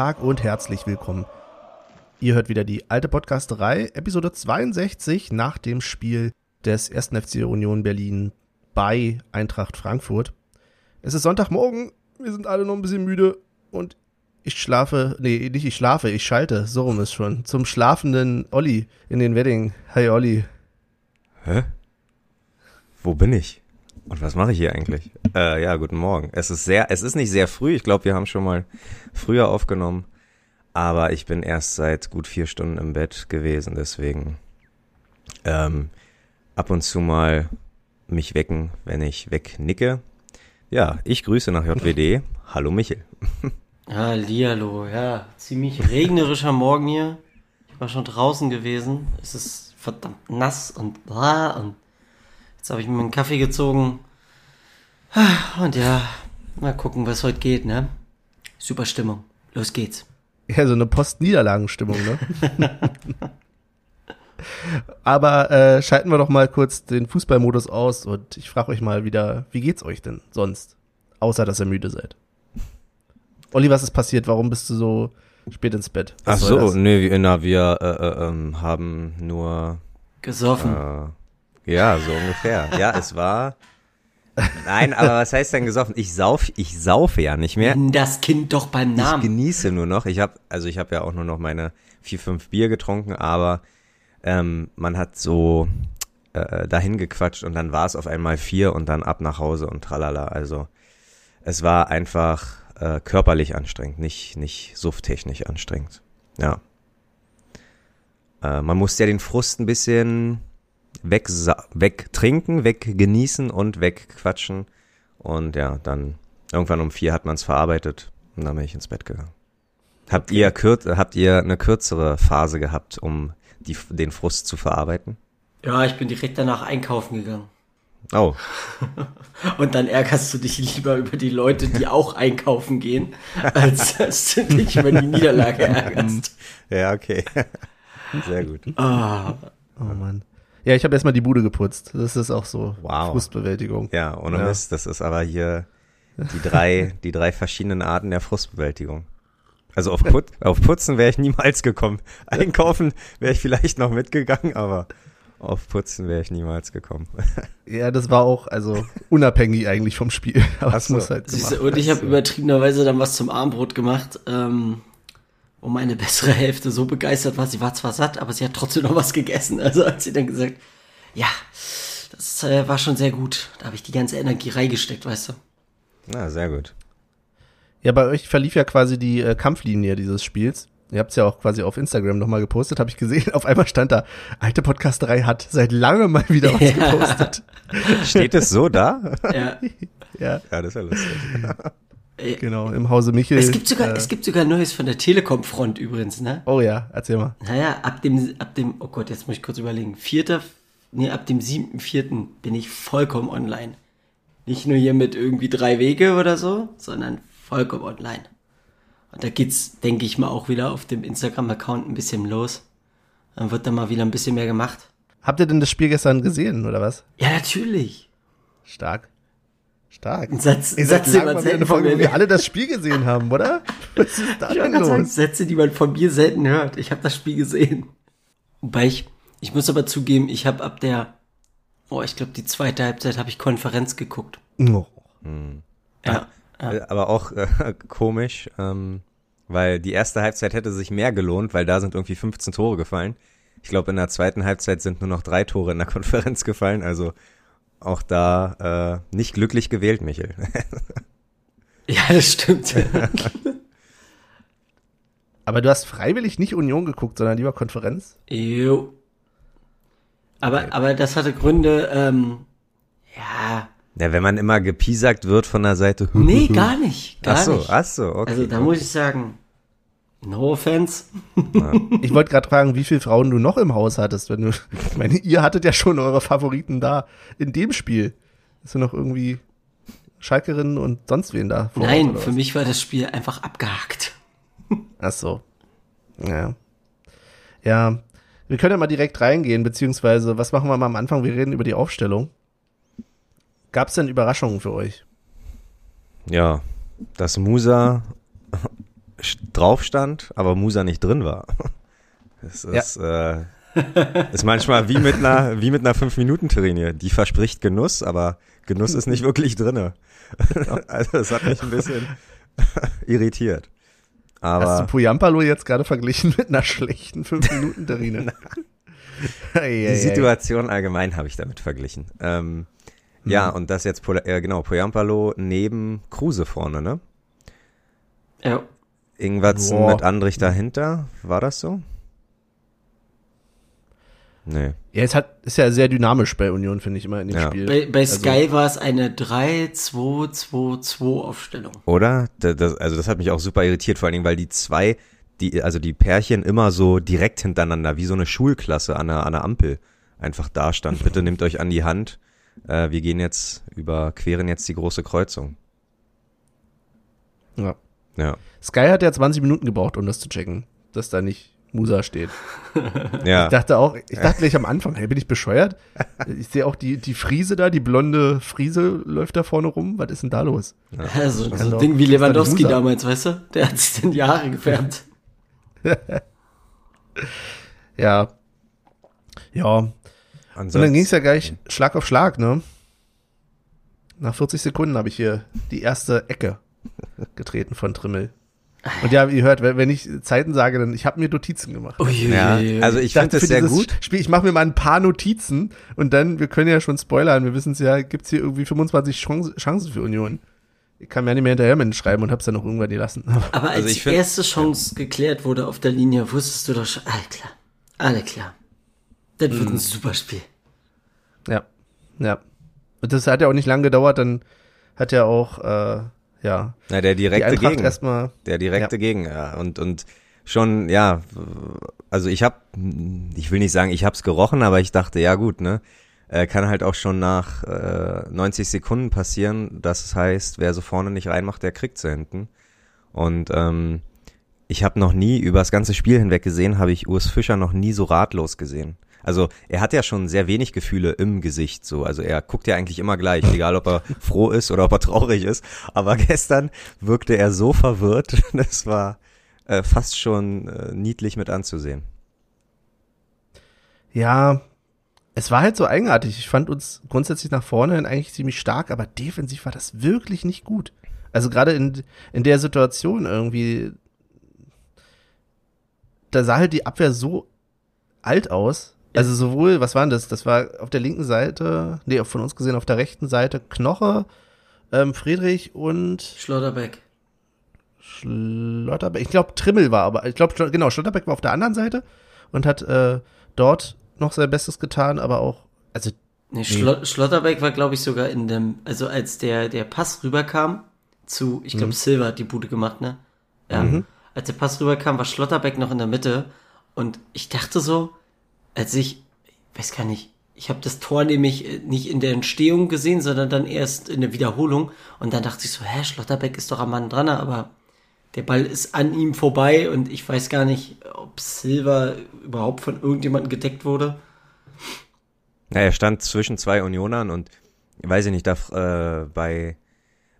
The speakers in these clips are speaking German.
Tag und herzlich willkommen. Ihr hört wieder die alte Podcasterei, Episode 62 nach dem Spiel des 1. FC Union Berlin bei Eintracht Frankfurt. Es ist Sonntagmorgen, wir sind alle noch ein bisschen müde und ich schlafe, nee, nicht ich schlafe, ich schalte, so rum ist schon, zum schlafenden Olli in den Wedding. Hi Olli. Hä? Wo bin ich? Und was mache ich hier eigentlich? Äh, ja, guten Morgen. Es ist sehr, es ist nicht sehr früh. Ich glaube, wir haben schon mal früher aufgenommen. Aber ich bin erst seit gut vier Stunden im Bett gewesen, deswegen ähm, ab und zu mal mich wecken, wenn ich wegnicke. Ja, ich grüße nach JWD. Hallo Michel. Hallihallo, ja, ziemlich regnerischer Morgen hier. Ich war schon draußen gewesen. Es ist verdammt nass und bla und Jetzt habe ich mir einen Kaffee gezogen. Und ja, mal gucken, was heute geht, ne? Super Stimmung. Los geht's. Ja, so eine Post-Niederlagenstimmung, ne? Aber äh, schalten wir doch mal kurz den Fußballmodus aus und ich frage euch mal wieder, wie geht's euch denn sonst? Außer, dass ihr müde seid. Olli, was ist passiert? Warum bist du so spät ins Bett? Was Ach so, nee, na, wir äh, äh, ähm, haben nur gesoffen. Äh, ja, so ungefähr. Ja, es war. Nein, aber was heißt denn gesoffen? Ich sauf, ich saufe ja nicht mehr. Das Kind doch beim Namen. Ich genieße nur noch. Ich habe, also ich habe ja auch nur noch meine vier, fünf Bier getrunken, aber ähm, man hat so äh, dahin gequatscht und dann war es auf einmal vier und dann ab nach Hause und tralala. Also es war einfach äh, körperlich anstrengend, nicht, nicht sufttechnisch anstrengend. Ja. Äh, man muss ja den Frust ein bisschen weg, weg trinken, weg genießen und wegquatschen. Und ja, dann irgendwann um vier hat man es verarbeitet und dann bin ich ins Bett gegangen. Habt ihr, habt ihr eine kürzere Phase gehabt, um die, den Frust zu verarbeiten? Ja, ich bin direkt danach einkaufen gegangen. Oh. Und dann ärgerst du dich lieber über die Leute, die auch einkaufen gehen, als dass du dich über die Niederlage ärgerst. Ja, okay. Sehr gut. Oh, oh Mann. Ja, ich habe erstmal die Bude geputzt. Das ist auch so wow. Frustbewältigung. Ja, ohne ja. Mist. Das ist aber hier die drei, die drei verschiedenen Arten der Frustbewältigung. Also auf, Put auf Putzen wäre ich niemals gekommen. Einkaufen wäre ich vielleicht noch mitgegangen, aber auf Putzen wäre ich niemals gekommen. Ja, das war auch also unabhängig eigentlich vom Spiel. Aber es muss halt gemacht. Und ich habe übertriebenerweise dann was zum Armbrot gemacht. Ähm, wo meine bessere Hälfte so begeistert war, sie war zwar satt, aber sie hat trotzdem noch was gegessen. Also hat sie dann gesagt, ja, das äh, war schon sehr gut. Da habe ich die ganze Energie reingesteckt, weißt du. Na, sehr gut. Ja, bei euch verlief ja quasi die äh, Kampflinie dieses Spiels. Ihr habt es ja auch quasi auf Instagram nochmal gepostet, habe ich gesehen. Auf einmal stand da, alte Podcasterei hat seit langem mal wieder was ja. gepostet. Steht es so da? Ja. ja. Ja, das ist ja lustig. Äh, genau, im Hause Michel. Es gibt sogar, äh, es gibt sogar Neues von der Telekom-Front übrigens, ne? Oh ja, erzähl mal. Naja, ab dem, ab dem, oh Gott, jetzt muss ich kurz überlegen. Vierter, nee, ab dem siebten, vierten bin ich vollkommen online. Nicht nur hier mit irgendwie drei Wege oder so, sondern vollkommen online. Und da geht's, denke ich mal, auch wieder auf dem Instagram-Account ein bisschen los. Dann wird da mal wieder ein bisschen mehr gemacht. Habt ihr denn das Spiel gestern gesehen, oder was? Ja, natürlich. Stark. Stark. Satz, Ihr Sätze, die man selten von mir, wir alle das Spiel gesehen haben, oder? Was ist da denn los? Sagen, Sätze, die man von mir selten hört. Ich habe das Spiel gesehen. Wobei ich, ich muss aber zugeben, ich habe ab der, oh, ich glaube, die zweite Halbzeit habe ich Konferenz geguckt. Oh. Hm. Ja, ja. Aber auch äh, komisch, ähm, weil die erste Halbzeit hätte sich mehr gelohnt, weil da sind irgendwie 15 Tore gefallen. Ich glaube, in der zweiten Halbzeit sind nur noch drei Tore in der Konferenz gefallen, also auch da äh, nicht glücklich gewählt, Michel. ja, das stimmt. Aber du hast freiwillig nicht Union geguckt, sondern lieber Konferenz? Jo. Aber, aber das hatte Gründe, ähm, ja. Ja, wenn man immer gepiesackt wird von der Seite. nee, gar nicht. Gar ach so, nicht. ach so, okay. Also da okay. muss ich sagen, No offense. Ja. Ich wollte gerade fragen, wie viele Frauen du noch im Haus hattest, wenn du. Ich meine, ihr hattet ja schon eure Favoriten da in dem Spiel. Ist du noch irgendwie Schalkerinnen und sonst wen da? Vor Nein, für mich war das Spiel einfach abgehakt. Ach so. Ja. Ja. Wir können ja mal direkt reingehen, beziehungsweise, was machen wir mal am Anfang? Wir reden über die Aufstellung. Gab es denn Überraschungen für euch? Ja, dass Musa drauf stand, aber Musa nicht drin war. Das ist, ja. äh, ist manchmal wie mit einer, wie mit einer 5-Minuten-Terrine. Die verspricht Genuss, aber Genuss ist nicht wirklich drinne. also das hat mich ein bisschen irritiert. Aber Hast du Puyampalo jetzt gerade verglichen mit einer schlechten 5-Minuten-Terrine? die Situation allgemein habe ich damit verglichen. Ähm, mhm. Ja, und das jetzt, äh, genau, Poyampalo neben Kruse vorne, ne? Ja. Irgendwas mit Andrich dahinter, war das so? Nee. Ja, es hat, ist ja sehr dynamisch bei Union, finde ich immer in dem ja. Spiel. Bei, bei also, Sky war es eine 3-2-2-2 Aufstellung. Oder? Das, also das hat mich auch super irritiert, vor allen Dingen, weil die zwei, die, also die Pärchen immer so direkt hintereinander, wie so eine Schulklasse an der, an der Ampel einfach da stand. Bitte nehmt euch an die Hand. Äh, wir gehen jetzt, überqueren jetzt die große Kreuzung. Ja. Ja. Sky hat ja 20 Minuten gebraucht, um das zu checken, dass da nicht Musa steht. ja. Ich dachte auch, ich dachte gleich am Anfang, hey, bin ich bescheuert? Ich sehe auch die, die Friese da, die blonde Friese läuft da vorne rum. Was ist denn da los? Ja. Also, so ein Ding wie Lewandowski damals, weißt du? Der hat sich den Jahre gefärbt. ja. Ja. Ansonsten, Und dann ging es ja gleich Schlag auf Schlag, ne? Nach 40 Sekunden habe ich hier die erste Ecke getreten von Trimmel. Und ja, ihr hört, wenn ich Zeiten sage, dann ich habe mir Notizen gemacht. Ui, ja, also ich, finde das sehr gut. Spiel, ich mache mir mal ein paar Notizen und dann, wir können ja schon spoilern, wir wissen es ja, gibt's hier irgendwie 25 Chance, Chancen für Union. Ich kann mir ja nicht mehr hinterher mit schreiben und hab's dann noch irgendwann gelassen. Aber als also die find, erste Chance geklärt wurde auf der Linie, wusstest du doch schon, alle klar, alle klar. Das wird ein mhm. super Spiel. Ja, ja. Und das hat ja auch nicht lange gedauert, dann hat ja auch äh, ja. Na, der direkte Gegen. Erstmal, der direkte ja. Gegen, ja. Und, und schon, ja, also ich habe, ich will nicht sagen, ich hab's gerochen, aber ich dachte, ja gut, ne, äh, kann halt auch schon nach äh, 90 Sekunden passieren. Das heißt, wer so vorne nicht reinmacht, der kriegt sie hinten. Und ähm, ich habe noch nie, über das ganze Spiel hinweg gesehen, habe ich Urs Fischer noch nie so ratlos gesehen. Also er hat ja schon sehr wenig Gefühle im Gesicht so. Also er guckt ja eigentlich immer gleich, egal ob er froh ist oder ob er traurig ist. Aber gestern wirkte er so verwirrt, das war äh, fast schon äh, niedlich mit anzusehen. Ja, es war halt so eigenartig. Ich fand uns grundsätzlich nach vorne hin eigentlich ziemlich stark, aber defensiv war das wirklich nicht gut. Also gerade in, in der Situation irgendwie, da sah halt die Abwehr so alt aus, also sowohl, was waren das? Das war auf der linken Seite, nee, von uns gesehen auf der rechten Seite Knoche, ähm, Friedrich und Schlotterbeck. Schlotterbeck. Ich glaube, Trimmel war aber, ich glaube, genau, Schlotterbeck war auf der anderen Seite und hat äh, dort noch sein Bestes getan, aber auch, also. Nee, Schlot Schlotterbeck war, glaube ich, sogar in dem, also als der, der Pass rüberkam zu, ich glaube, mhm. Silva hat die Bude gemacht, ne? Ja. Mhm. Als der Pass rüberkam, war Schlotterbeck noch in der Mitte und ich dachte so, als ich, weiß gar nicht, ich habe das Tor nämlich äh, nicht in der Entstehung gesehen, sondern dann erst in der Wiederholung. Und dann dachte ich so, hä, Schlotterbeck ist doch am Mann dran, aber der Ball ist an ihm vorbei und ich weiß gar nicht, ob Silva überhaupt von irgendjemandem gedeckt wurde. Ja, er stand zwischen zwei Unionern und weiß ich nicht, da äh, bei,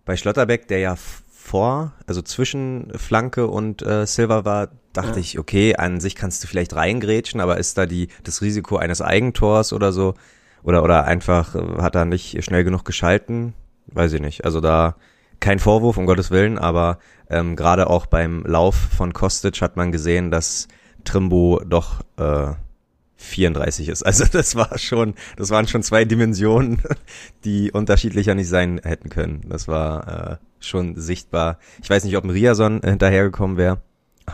bei Schlotterbeck, der ja vor, also zwischen Flanke und äh, Silva war, dachte ja. ich, okay, an sich kannst du vielleicht reingrätschen, aber ist da die, das Risiko eines Eigentors oder so? Oder, oder einfach äh, hat er nicht schnell genug geschalten? Weiß ich nicht. Also da kein Vorwurf, um Gottes Willen, aber ähm, gerade auch beim Lauf von Kostic hat man gesehen, dass Trimbo doch äh, 34 ist. Also das war schon, das waren schon zwei Dimensionen, die unterschiedlicher nicht sein hätten können. Das war äh, schon sichtbar. Ich weiß nicht, ob ein Riason hinterhergekommen wäre.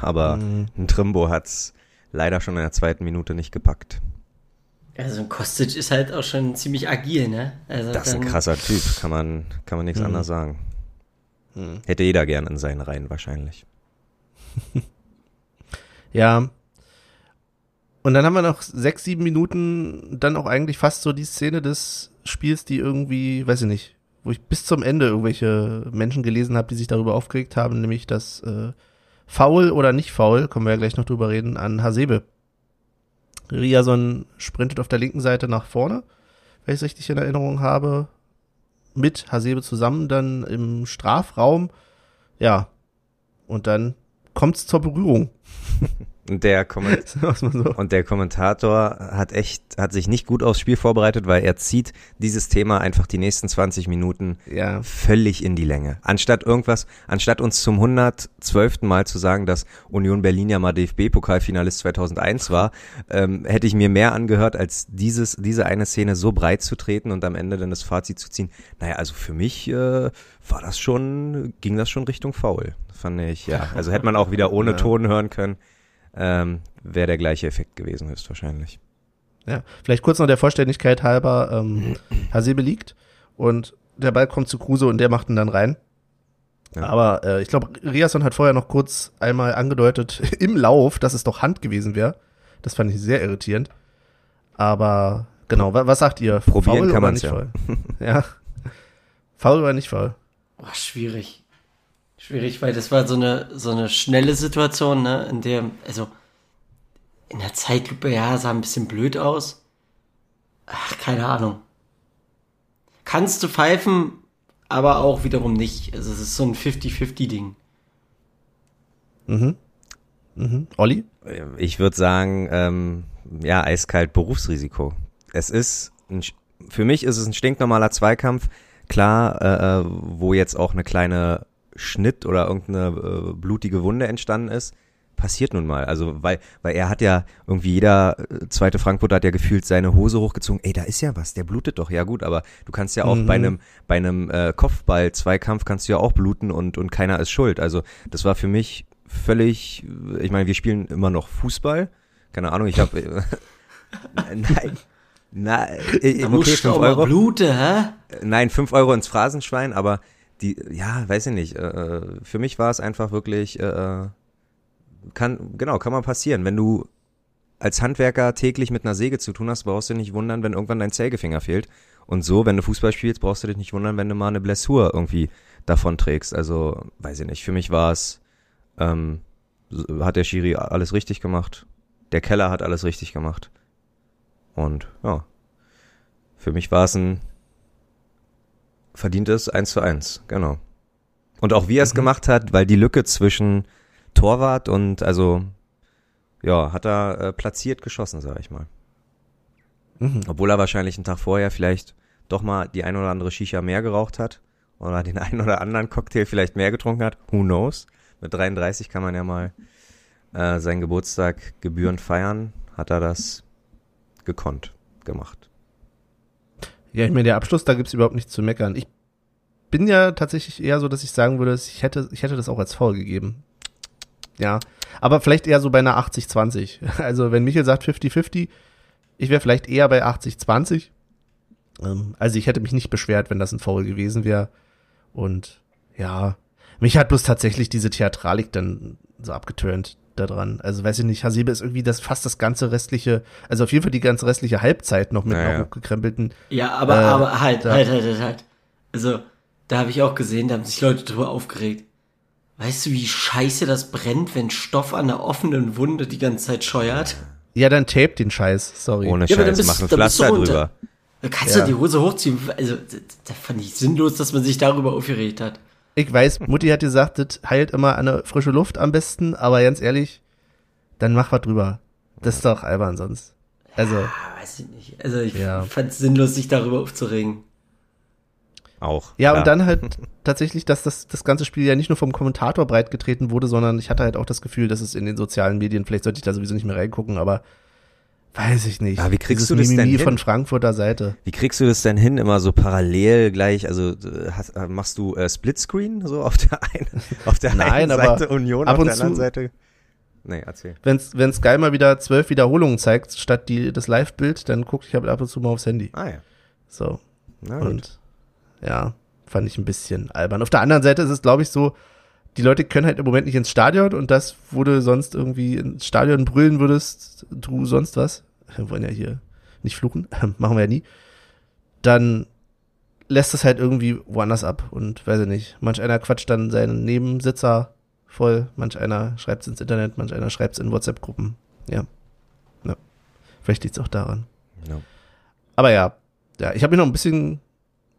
Aber mhm. ein Trimbo hat's leider schon in der zweiten Minute nicht gepackt. Also ein Kostic ist halt auch schon ziemlich agil, ne? Also das ist ein krasser Typ, kann man, kann man nichts mhm. anderes sagen. Mhm. Hätte jeder gern in seinen Reihen wahrscheinlich. ja. Und dann haben wir noch sechs, sieben Minuten dann auch eigentlich fast so die Szene des Spiels, die irgendwie, weiß ich nicht, wo ich bis zum Ende irgendwelche Menschen gelesen habe, die sich darüber aufgeregt haben, nämlich dass äh, faul oder nicht faul, können wir ja gleich noch drüber reden, an Hasebe. Riason sprintet auf der linken Seite nach vorne, wenn ich es richtig in Erinnerung habe, mit Hasebe zusammen dann im Strafraum. Ja, Und dann kommt's zur Berührung. Und der, Komment so. und der Kommentator hat echt, hat sich nicht gut aufs Spiel vorbereitet, weil er zieht dieses Thema einfach die nächsten 20 Minuten ja. völlig in die Länge. Anstatt irgendwas, anstatt uns zum 112. Mal zu sagen, dass Union Berlin ja mal DFB-Pokalfinalist 2001 war, ähm, hätte ich mir mehr angehört, als dieses, diese eine Szene so breit zu treten und am Ende dann das Fazit zu ziehen. Naja, also für mich äh, war das schon, ging das schon Richtung Foul. Fand ich, ja. Also hätte man auch wieder ohne ja. Ton hören können ähm, wäre der gleiche Effekt gewesen, höchstwahrscheinlich. Ja, vielleicht kurz noch der Vollständigkeit halber, ähm, Hasebe liegt und der Ball kommt zu Kruse und der macht ihn dann rein. Ja. Aber äh, ich glaube, Riasson hat vorher noch kurz einmal angedeutet im Lauf, dass es doch Hand gewesen wäre. Das fand ich sehr irritierend. Aber genau, was, was sagt ihr? Probieren faul kann man nicht ja. faul? ja. Faul oder nicht faul? Boah, schwierig. Schwierig, weil das war so eine, so eine schnelle Situation, ne, in der, also, in der Zeitlupe, ja, sah ein bisschen blöd aus. Ach, keine Ahnung. Kannst du pfeifen, aber auch wiederum nicht. Also, es ist so ein 50-50-Ding. Mhm. Mhm. Olli? Ich würde sagen, ähm, ja, eiskalt Berufsrisiko. Es ist, ein, für mich ist es ein stinknormaler Zweikampf. Klar, äh, äh wo jetzt auch eine kleine Schnitt oder irgendeine äh, blutige Wunde entstanden ist, passiert nun mal. Also, weil, weil er hat ja irgendwie jeder äh, zweite Frankfurter hat ja gefühlt seine Hose hochgezogen. Ey, da ist ja was, der blutet doch. Ja gut, aber du kannst ja auch mhm. bei einem, bei einem äh, Kopfball-Zweikampf kannst du ja auch bluten und, und keiner ist schuld. Also, das war für mich völlig, ich meine, wir spielen immer noch Fußball. Keine Ahnung, ich habe, äh, nein. Na, äh, okay, 5 Euro. Blute, hä? Nein, 5 Euro ins Phrasenschwein, aber die, ja, weiß ich nicht. Äh, äh, für mich war es einfach wirklich, äh, kann, genau, kann mal passieren. Wenn du als Handwerker täglich mit einer Säge zu tun hast, brauchst du dich nicht wundern, wenn irgendwann dein Sägefinger fehlt. Und so, wenn du Fußball spielst, brauchst du dich nicht wundern, wenn du mal eine Blessur irgendwie davon trägst. Also, weiß ich nicht. Für mich war es, ähm, hat der Schiri alles richtig gemacht. Der Keller hat alles richtig gemacht. Und ja, für mich war es ein verdient es eins zu eins, genau. Und auch wie er es mhm. gemacht hat, weil die Lücke zwischen Torwart und also ja, hat er äh, platziert geschossen, sag ich mal. Mhm. Obwohl er wahrscheinlich einen Tag vorher vielleicht doch mal die ein oder andere Shisha mehr geraucht hat oder den einen oder anderen Cocktail vielleicht mehr getrunken hat. Who knows? Mit 33 kann man ja mal äh, seinen Geburtstag gebührend feiern. Hat er das gekonnt gemacht. Ja, ich meine, der Abschluss, da gibt's überhaupt nichts zu meckern. Ich bin ja tatsächlich eher so, dass ich sagen würde, ich hätte, ich hätte das auch als faul gegeben. Ja. Aber vielleicht eher so bei einer 80-20. Also wenn Michael sagt 50-50, ich wäre vielleicht eher bei 80-20. Ähm, also ich hätte mich nicht beschwert, wenn das ein Foul gewesen wäre. Und ja, mich hat bloß tatsächlich diese Theatralik dann so abgeturnt daran. Also weiß ich nicht, Hasebe ist irgendwie das fast das ganze restliche, also auf jeden Fall die ganze restliche Halbzeit noch mit naja. einer hochgekrempelten. Ja, aber, äh, aber halt, halt, halt, halt, halt. Also, da habe ich auch gesehen, da haben sich Leute drüber aufgeregt. Weißt du, wie scheiße das brennt, wenn Stoff an der offenen Wunde die ganze Zeit scheuert? Ja, dann tape den Scheiß, sorry. Ohne ja, Scheiß, mach ein Pflaster drüber. Da kannst ja. du die Hose hochziehen. Also, da fand ich sinnlos, dass man sich darüber aufgeregt hat. Ich weiß, Mutti hat gesagt, das heilt immer an der frische Luft am besten, aber ganz ehrlich, dann mach was drüber. Das ist doch albern sonst. Also. Ja, weiß ich nicht. Also ich ja. fand es sinnlos, sich darüber aufzuregen. Auch. Ja, klar. und dann halt tatsächlich, dass das, das ganze Spiel ja nicht nur vom Kommentator breitgetreten wurde, sondern ich hatte halt auch das Gefühl, dass es in den sozialen Medien, vielleicht sollte ich da sowieso nicht mehr reingucken, aber Weiß ich nicht. Ja, wie kriegst Dieses du das Mimimi denn hin? von Frankfurter Seite. Wie kriegst du das denn hin, immer so parallel gleich? Also hast, äh, machst du äh, Splitscreen so auf der einen, auf der Nein, einen Seite Union, ab auf der anderen Seite? Nee, erzähl. Wenn's, wenn Sky mal wieder zwölf Wiederholungen zeigt, statt die, das Live-Bild, dann gucke ich halt ab und zu mal aufs Handy. Ah ja. So. Na, und ja, fand ich ein bisschen albern. Auf der anderen Seite ist es, glaube ich, so, die Leute können halt im Moment nicht ins Stadion und das, wo du sonst irgendwie ins Stadion brüllen würdest, du sonst was, wir wollen ja hier nicht fluchen, machen wir ja nie, dann lässt es halt irgendwie woanders ab und weiß ich nicht. Manch einer quatscht dann seinen Nebensitzer voll, manch einer schreibt es ins Internet, manch einer schreibt es in WhatsApp-Gruppen. Ja. ja. Vielleicht liegt es auch daran. Ja. Aber ja, ja, ich habe mich noch ein bisschen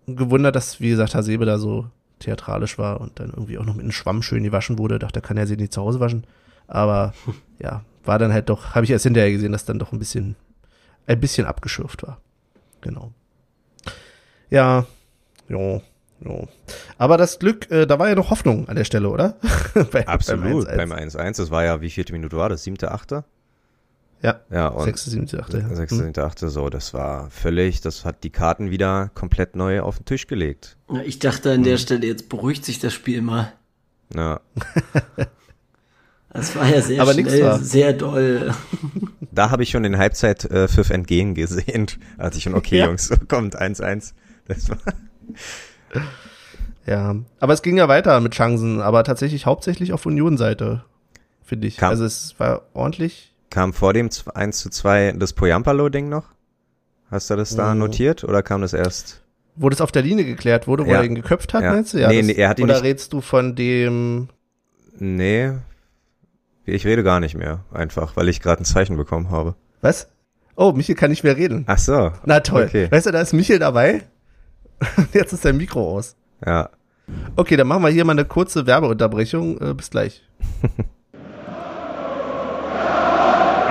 gewundert, dass, wie gesagt, Hasebe da so theatralisch war und dann irgendwie auch noch mit einem Schwamm schön gewaschen wurde. Dachte, kann er sie nicht zu Hause waschen. Aber ja, war dann halt doch, habe ich erst hinterher gesehen, dass dann doch ein bisschen, ein bisschen abgeschürft war. Genau. Ja, jo, jo. Aber das Glück, äh, da war ja noch Hoffnung an der Stelle, oder? Bei, Absolut, beim 1-1. Das war ja, wie vierte Minute war das? Siebte, achte? Ja, ja und sechste, siebte, achte. Ja. Sechste, hm. siebte, achte, so, das war völlig, das hat die Karten wieder komplett neu auf den Tisch gelegt. Ja, ich dachte an der hm. Stelle, jetzt beruhigt sich das Spiel mal. Ja. Das war ja sehr Aber schnell, sehr doll. Da habe ich schon den Halbzeit-Pfiff äh, entgehen gesehen, als ich schon, okay, ja. Jungs, kommt 1-1. Das war ja, aber es ging ja weiter mit Chancen, aber tatsächlich hauptsächlich auf Union-Seite, finde ich. Kam, also es war ordentlich. Kam vor dem 1 zu 2 das Poyampalo-Ding noch? Hast du das da mhm. notiert oder kam das erst? Wo das auf der Linie geklärt wurde, wo ja. er ihn geköpft hat, ja. meinst du? Ja, nee, das, nee, er hat ihn Oder nicht redest du von dem Nee, ich rede gar nicht mehr, einfach, weil ich gerade ein Zeichen bekommen habe. Was? Oh, Michel kann nicht mehr reden. Ach so. Na toll. Okay. Weißt du, da ist Michel dabei. Jetzt ist dein Mikro aus. Ja. Okay, dann machen wir hier mal eine kurze Werbeunterbrechung. Äh, bis gleich.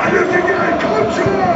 Eine Dinge, ein Kundschuh!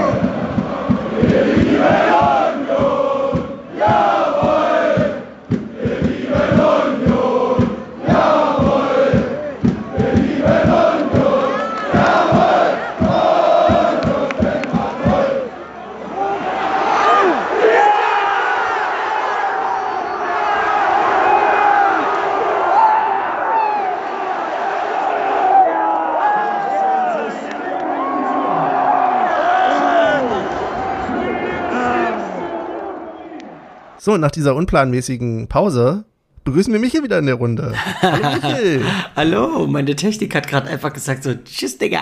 So, nach dieser unplanmäßigen Pause begrüßen wir Michael wieder in der Runde. Hallo Michael. Hallo, meine Technik hat gerade einfach gesagt so, tschüss Digga.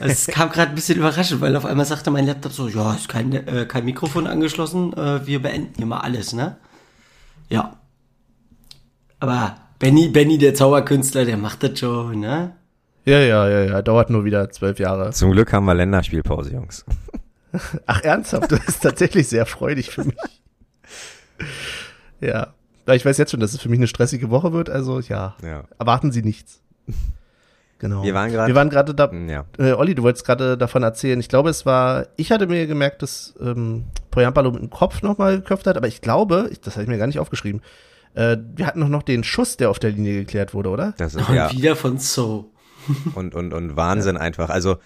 Es kam gerade ein bisschen überraschend, weil auf einmal sagte mein Laptop so, ja, ist kein, äh, kein Mikrofon angeschlossen, äh, wir beenden hier mal alles, ne? Ja. Aber Benny, Benny, der Zauberkünstler, der macht das schon, ne? Ja, ja, ja, ja, dauert nur wieder zwölf Jahre. Zum Glück haben wir Länderspielpause, Jungs. Ach, ernsthaft? Du bist tatsächlich sehr freudig für mich. ja. Ich weiß jetzt schon, dass es für mich eine stressige Woche wird, also ja. ja. Erwarten Sie nichts. Genau. Wir waren gerade. Wir waren gerade da. Ja. Äh, Olli, du wolltest gerade davon erzählen. Ich glaube, es war. Ich hatte mir gemerkt, dass ähm, Poyampalo mit dem Kopf nochmal geköpft hat, aber ich glaube, ich, das habe ich mir gar nicht aufgeschrieben. Äh, wir hatten noch, noch den Schuss, der auf der Linie geklärt wurde, oder? Das ist, und ja. wieder von So. und, und, und Wahnsinn ja. einfach. Also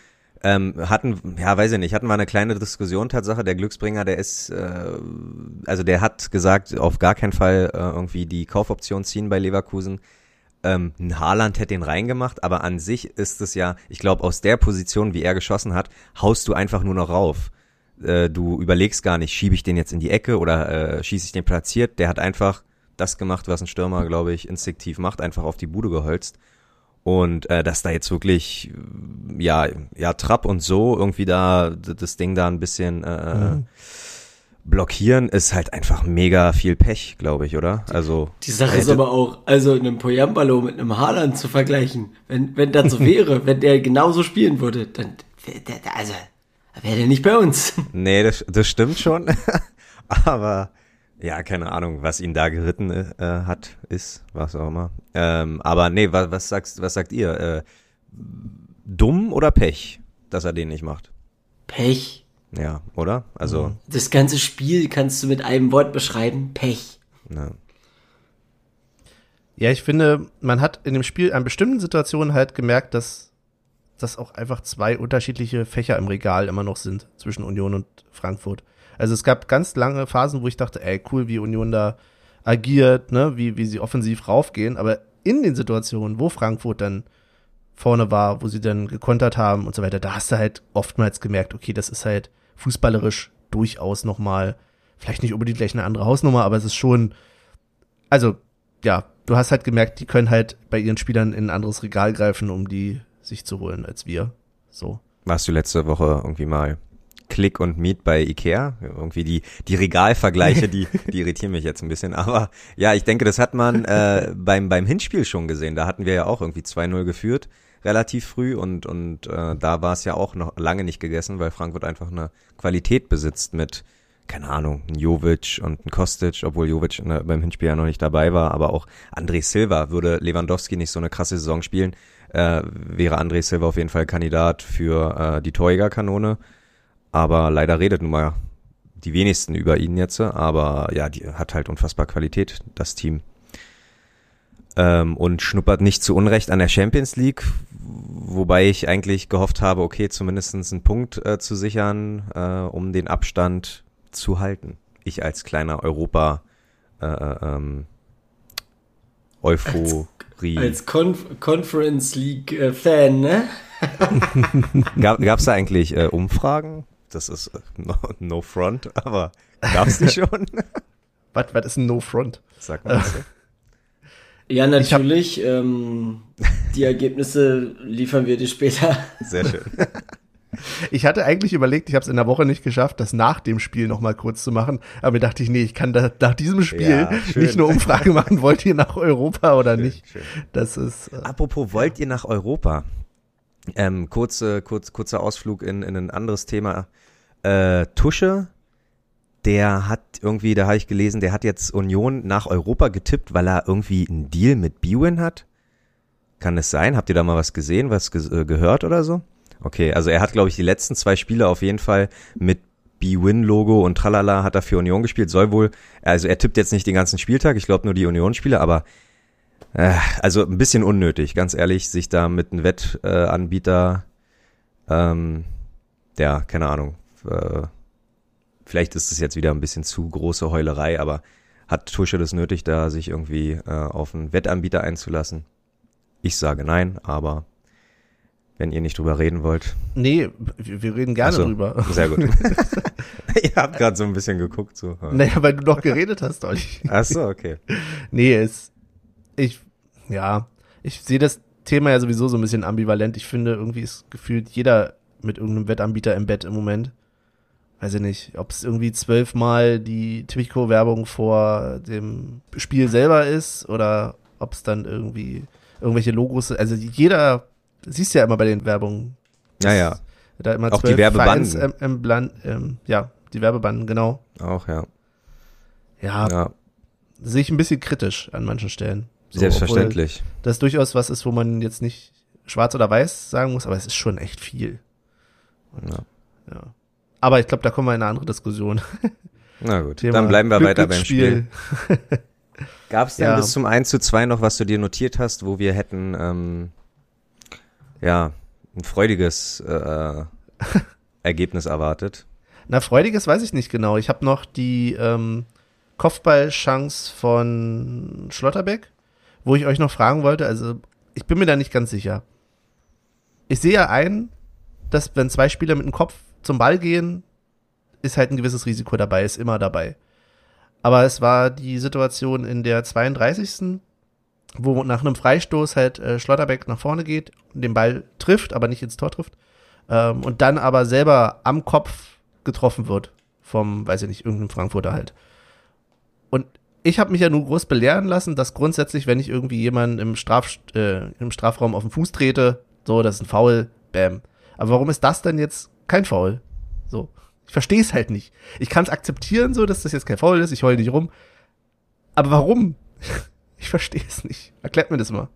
ähm, hatten, ja, weiß ich nicht, hatten wir eine kleine Diskussion, Tatsache, der Glücksbringer, der ist, äh, also der hat gesagt, auf gar keinen Fall äh, irgendwie die Kaufoption ziehen bei Leverkusen. Ähm, ein Haaland hätte den reingemacht, aber an sich ist es ja, ich glaube, aus der Position, wie er geschossen hat, haust du einfach nur noch rauf. Äh, du überlegst gar nicht, schiebe ich den jetzt in die Ecke oder äh, schieße ich den platziert. Der hat einfach das gemacht, was ein Stürmer, glaube ich, instinktiv macht, einfach auf die Bude geholzt. Und äh, dass da jetzt wirklich, ja, ja, Trapp und so irgendwie da das Ding da ein bisschen äh, mhm. blockieren, ist halt einfach mega viel Pech, glaube ich, oder? Also die Sache ist aber auch, also einem Poyambalo mit einem Haaland zu vergleichen, wenn wenn das so wäre, wenn der genauso spielen würde, dann also wäre der nicht bei uns. Nee, das, das stimmt schon, aber ja, keine Ahnung, was ihn da geritten äh, hat, ist, was auch immer. Ähm, aber nee, was, was, sagst, was sagt ihr? Äh, dumm oder Pech, dass er den nicht macht? Pech. Ja, oder? Also. Mhm. Das ganze Spiel kannst du mit einem Wort beschreiben, Pech. Ja. Ja, ich finde, man hat in dem Spiel an bestimmten Situationen halt gemerkt, dass das auch einfach zwei unterschiedliche Fächer im Regal immer noch sind zwischen Union und Frankfurt. Also es gab ganz lange Phasen, wo ich dachte, ey, cool, wie Union da agiert, ne, wie, wie sie offensiv raufgehen. Aber in den Situationen, wo Frankfurt dann vorne war, wo sie dann gekontert haben und so weiter, da hast du halt oftmals gemerkt, okay, das ist halt fußballerisch durchaus nochmal, vielleicht nicht unbedingt gleich eine andere Hausnummer, aber es ist schon, also, ja, du hast halt gemerkt, die können halt bei ihren Spielern in ein anderes Regal greifen, um die sich zu holen als wir. So. Warst du letzte Woche irgendwie mal Click und Meet bei Ikea. Irgendwie die, die Regalvergleiche, die, die irritieren mich jetzt ein bisschen. Aber ja, ich denke, das hat man äh, beim, beim Hinspiel schon gesehen. Da hatten wir ja auch irgendwie 2-0 geführt, relativ früh. Und, und äh, da war es ja auch noch lange nicht gegessen, weil Frankfurt einfach eine Qualität besitzt mit keine Ahnung, ein Jovic und ein Kostic, obwohl Jovic ne, beim Hinspiel ja noch nicht dabei war, aber auch André Silva würde Lewandowski nicht so eine krasse Saison spielen, äh, wäre André Silva auf jeden Fall Kandidat für äh, die Torjägerkanone. Aber leider redet nun mal die wenigsten über ihn jetzt, aber ja, die hat halt unfassbar Qualität, das Team. Ähm, und schnuppert nicht zu Unrecht an der Champions League, wobei ich eigentlich gehofft habe, okay, zumindestens einen Punkt äh, zu sichern, äh, um den Abstand zu halten. Ich als kleiner Europa äh, äh ähm, Euphorie. Als, als Conf Conference League äh, Fan, ne? Gab es da eigentlich äh, Umfragen? Das ist äh, no, no front, aber gab es die schon? was, was ist ein No Front? Sag mal so. Ja, natürlich. Ähm, die Ergebnisse liefern wir dir später. Sehr schön. Ich hatte eigentlich überlegt, ich habe es in der Woche nicht geschafft, das nach dem Spiel noch mal kurz zu machen. Aber mir dachte ich, nee, ich kann da, nach diesem Spiel ja, nicht nur Umfrage machen, wollt ihr nach Europa oder schön, nicht? Schön. Das ist. Äh, Apropos, wollt ihr nach Europa? Ähm, kurze, kurz, kurzer Ausflug in, in ein anderes Thema. Äh, Tusche, der hat irgendwie, da habe ich gelesen, der hat jetzt Union nach Europa getippt, weil er irgendwie einen Deal mit Bwin hat. Kann es sein? Habt ihr da mal was gesehen, was ge äh, gehört oder so? Okay, also er hat, glaube ich, die letzten zwei Spiele auf jeden Fall mit B-Win-Logo und tralala hat er für Union gespielt. Soll wohl, also er tippt jetzt nicht den ganzen Spieltag, ich glaube nur die Union-Spiele, aber äh, also ein bisschen unnötig, ganz ehrlich, sich da mit einem Wettanbieter, äh, ähm, ja, keine Ahnung, äh, vielleicht ist es jetzt wieder ein bisschen zu große Heulerei, aber hat Tusche das nötig, da sich irgendwie äh, auf einen Wettanbieter einzulassen? Ich sage nein, aber wenn ihr nicht drüber reden wollt. Nee, wir reden gerne so, drüber. Sehr gut. ihr habt gerade so ein bisschen geguckt. So. Naja, weil du noch geredet hast, Olli. Ach so, okay. Nee, es, ich, ja, ich sehe das Thema ja sowieso so ein bisschen ambivalent. Ich finde, irgendwie ist gefühlt jeder mit irgendeinem Wettanbieter im Bett im Moment. Weiß ich nicht, ob es irgendwie zwölfmal die Typico-Werbung vor dem Spiel selber ist oder ob es dann irgendwie irgendwelche Logos, also jeder siehst ja immer bei den Werbungen. Naja. Da immer auch die Werbebanden. Ähm, ähm, Blan, ähm, ja, die Werbebanden, genau. Auch, ja. Ja. ja. Sehe ich ein bisschen kritisch an manchen Stellen. So, Selbstverständlich. Das durchaus was ist, wo man jetzt nicht schwarz oder weiß sagen muss, aber es ist schon echt viel. Und, ja. ja. Aber ich glaube, da kommen wir in eine andere Diskussion. Na gut, Thema dann bleiben wir Glück, weiter beim Spiel. Gab es denn ja. bis zum 1 zu 2 noch, was du dir notiert hast, wo wir hätten ähm, ja, ein freudiges äh, Ergebnis erwartet. Na, freudiges weiß ich nicht genau. Ich habe noch die ähm, Kopfballchance von Schlotterbeck, wo ich euch noch fragen wollte. Also, ich bin mir da nicht ganz sicher. Ich sehe ja ein, dass wenn zwei Spieler mit dem Kopf zum Ball gehen, ist halt ein gewisses Risiko dabei, ist immer dabei. Aber es war die Situation in der 32 wo nach einem Freistoß halt äh, Schlotterbeck nach vorne geht, den Ball trifft, aber nicht ins Tor trifft. Ähm, und dann aber selber am Kopf getroffen wird vom, weiß ich nicht, irgendeinem Frankfurter halt. Und ich habe mich ja nur groß belehren lassen, dass grundsätzlich, wenn ich irgendwie jemanden im, Straf, äh, im Strafraum auf den Fuß trete, so, das ist ein Foul, bam. Aber warum ist das denn jetzt kein Foul? So. Ich verstehe es halt nicht. Ich kann es akzeptieren, so, dass das jetzt kein Foul ist, ich heule nicht rum. Aber warum? Ich verstehe es nicht. Erklärt mir das mal.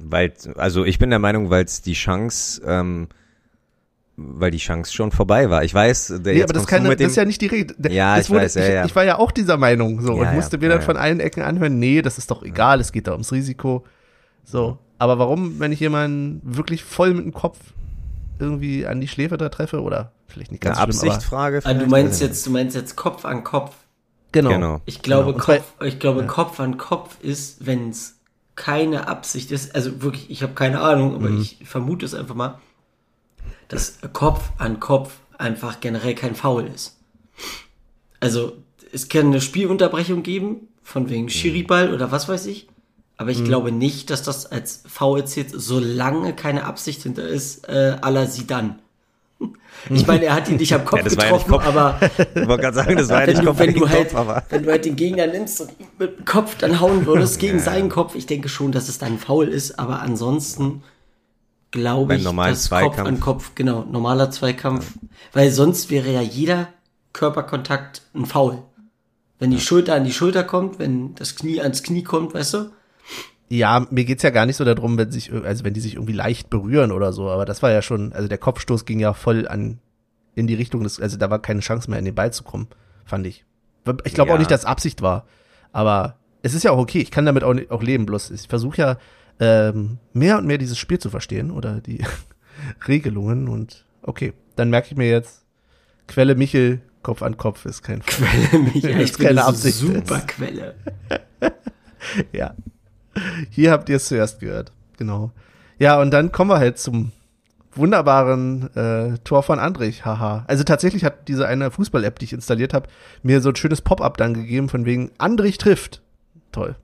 Weil, also ich bin der Meinung, weil es die Chance, ähm, weil die Chance schon vorbei war. Ich weiß, der nee, aber das, kann, das ist ja nicht die Rede. Ja, ich wurde, weiß, ja, ja. Ich, ich, war ja auch dieser Meinung so ja, und musste mir dann von allen Ecken anhören, nee, das ist doch egal, es geht da ums Risiko. So, aber warum, wenn ich jemanden wirklich voll mit dem Kopf irgendwie an die Schläfe da treffe oder vielleicht nicht ganz Eine schlimm, Absichtfrage. Ah, du meinst jetzt, du meinst jetzt Kopf an Kopf. Genau. genau. Ich glaube, genau. Kopf, ich glaube, ja. Kopf an Kopf ist, wenn es keine Absicht ist, also wirklich, ich habe keine Ahnung, aber mhm. ich vermute es einfach mal, dass Kopf an Kopf einfach generell kein Foul ist. Also, es kann eine Spielunterbrechung geben, von wegen mhm. Schiriball oder was weiß ich, aber ich mhm. glaube nicht, dass das als Foul zählt, solange keine Absicht hinter ist, äh, à la dann. Ich meine, er hat ihn nicht am Kopf ja, getroffen, ja aber. Ich wollte gerade sagen, das war ja nicht Kopf wenn, du halt, Kopf, wenn du halt den Gegner nimmst und mit dem Kopf dann hauen würdest gegen ja. seinen Kopf, ich denke schon, dass es dann faul ist, aber ansonsten glaube ich, dass Zweikampf. Kopf an Kopf, genau, normaler Zweikampf, weil sonst wäre ja jeder Körperkontakt ein Foul. Wenn die Schulter an die Schulter kommt, wenn das Knie ans Knie kommt, weißt du? Ja, mir geht's ja gar nicht so darum, wenn sich, also wenn die sich irgendwie leicht berühren oder so, aber das war ja schon, also der Kopfstoß ging ja voll an, in die Richtung des, also da war keine Chance mehr, in den Ball zu kommen, fand ich. Ich glaube Ja. auch nicht, dass Absicht war, aber es ist ja auch okay, ich kann damit auch, auch leben, bloß ich versuche ja ähm, mehr und mehr dieses Spiel zu verstehen oder die Regelungen und okay, dann merke ich mir jetzt, Quelle Michel, Kopf an Kopf ist kein. Quelle mich. Wenn Ja, das ich bin keine eine Absicht super ist. Quelle. Ja. Hier habt ihr es zuerst gehört. Genau. Ja, und dann kommen wir halt zum wunderbaren äh, Tor von Andrich. Haha. Also tatsächlich hat diese eine Fußball-App, die ich installiert habe, mir so ein schönes Pop-up dann gegeben, von wegen Andrich trifft. Toll.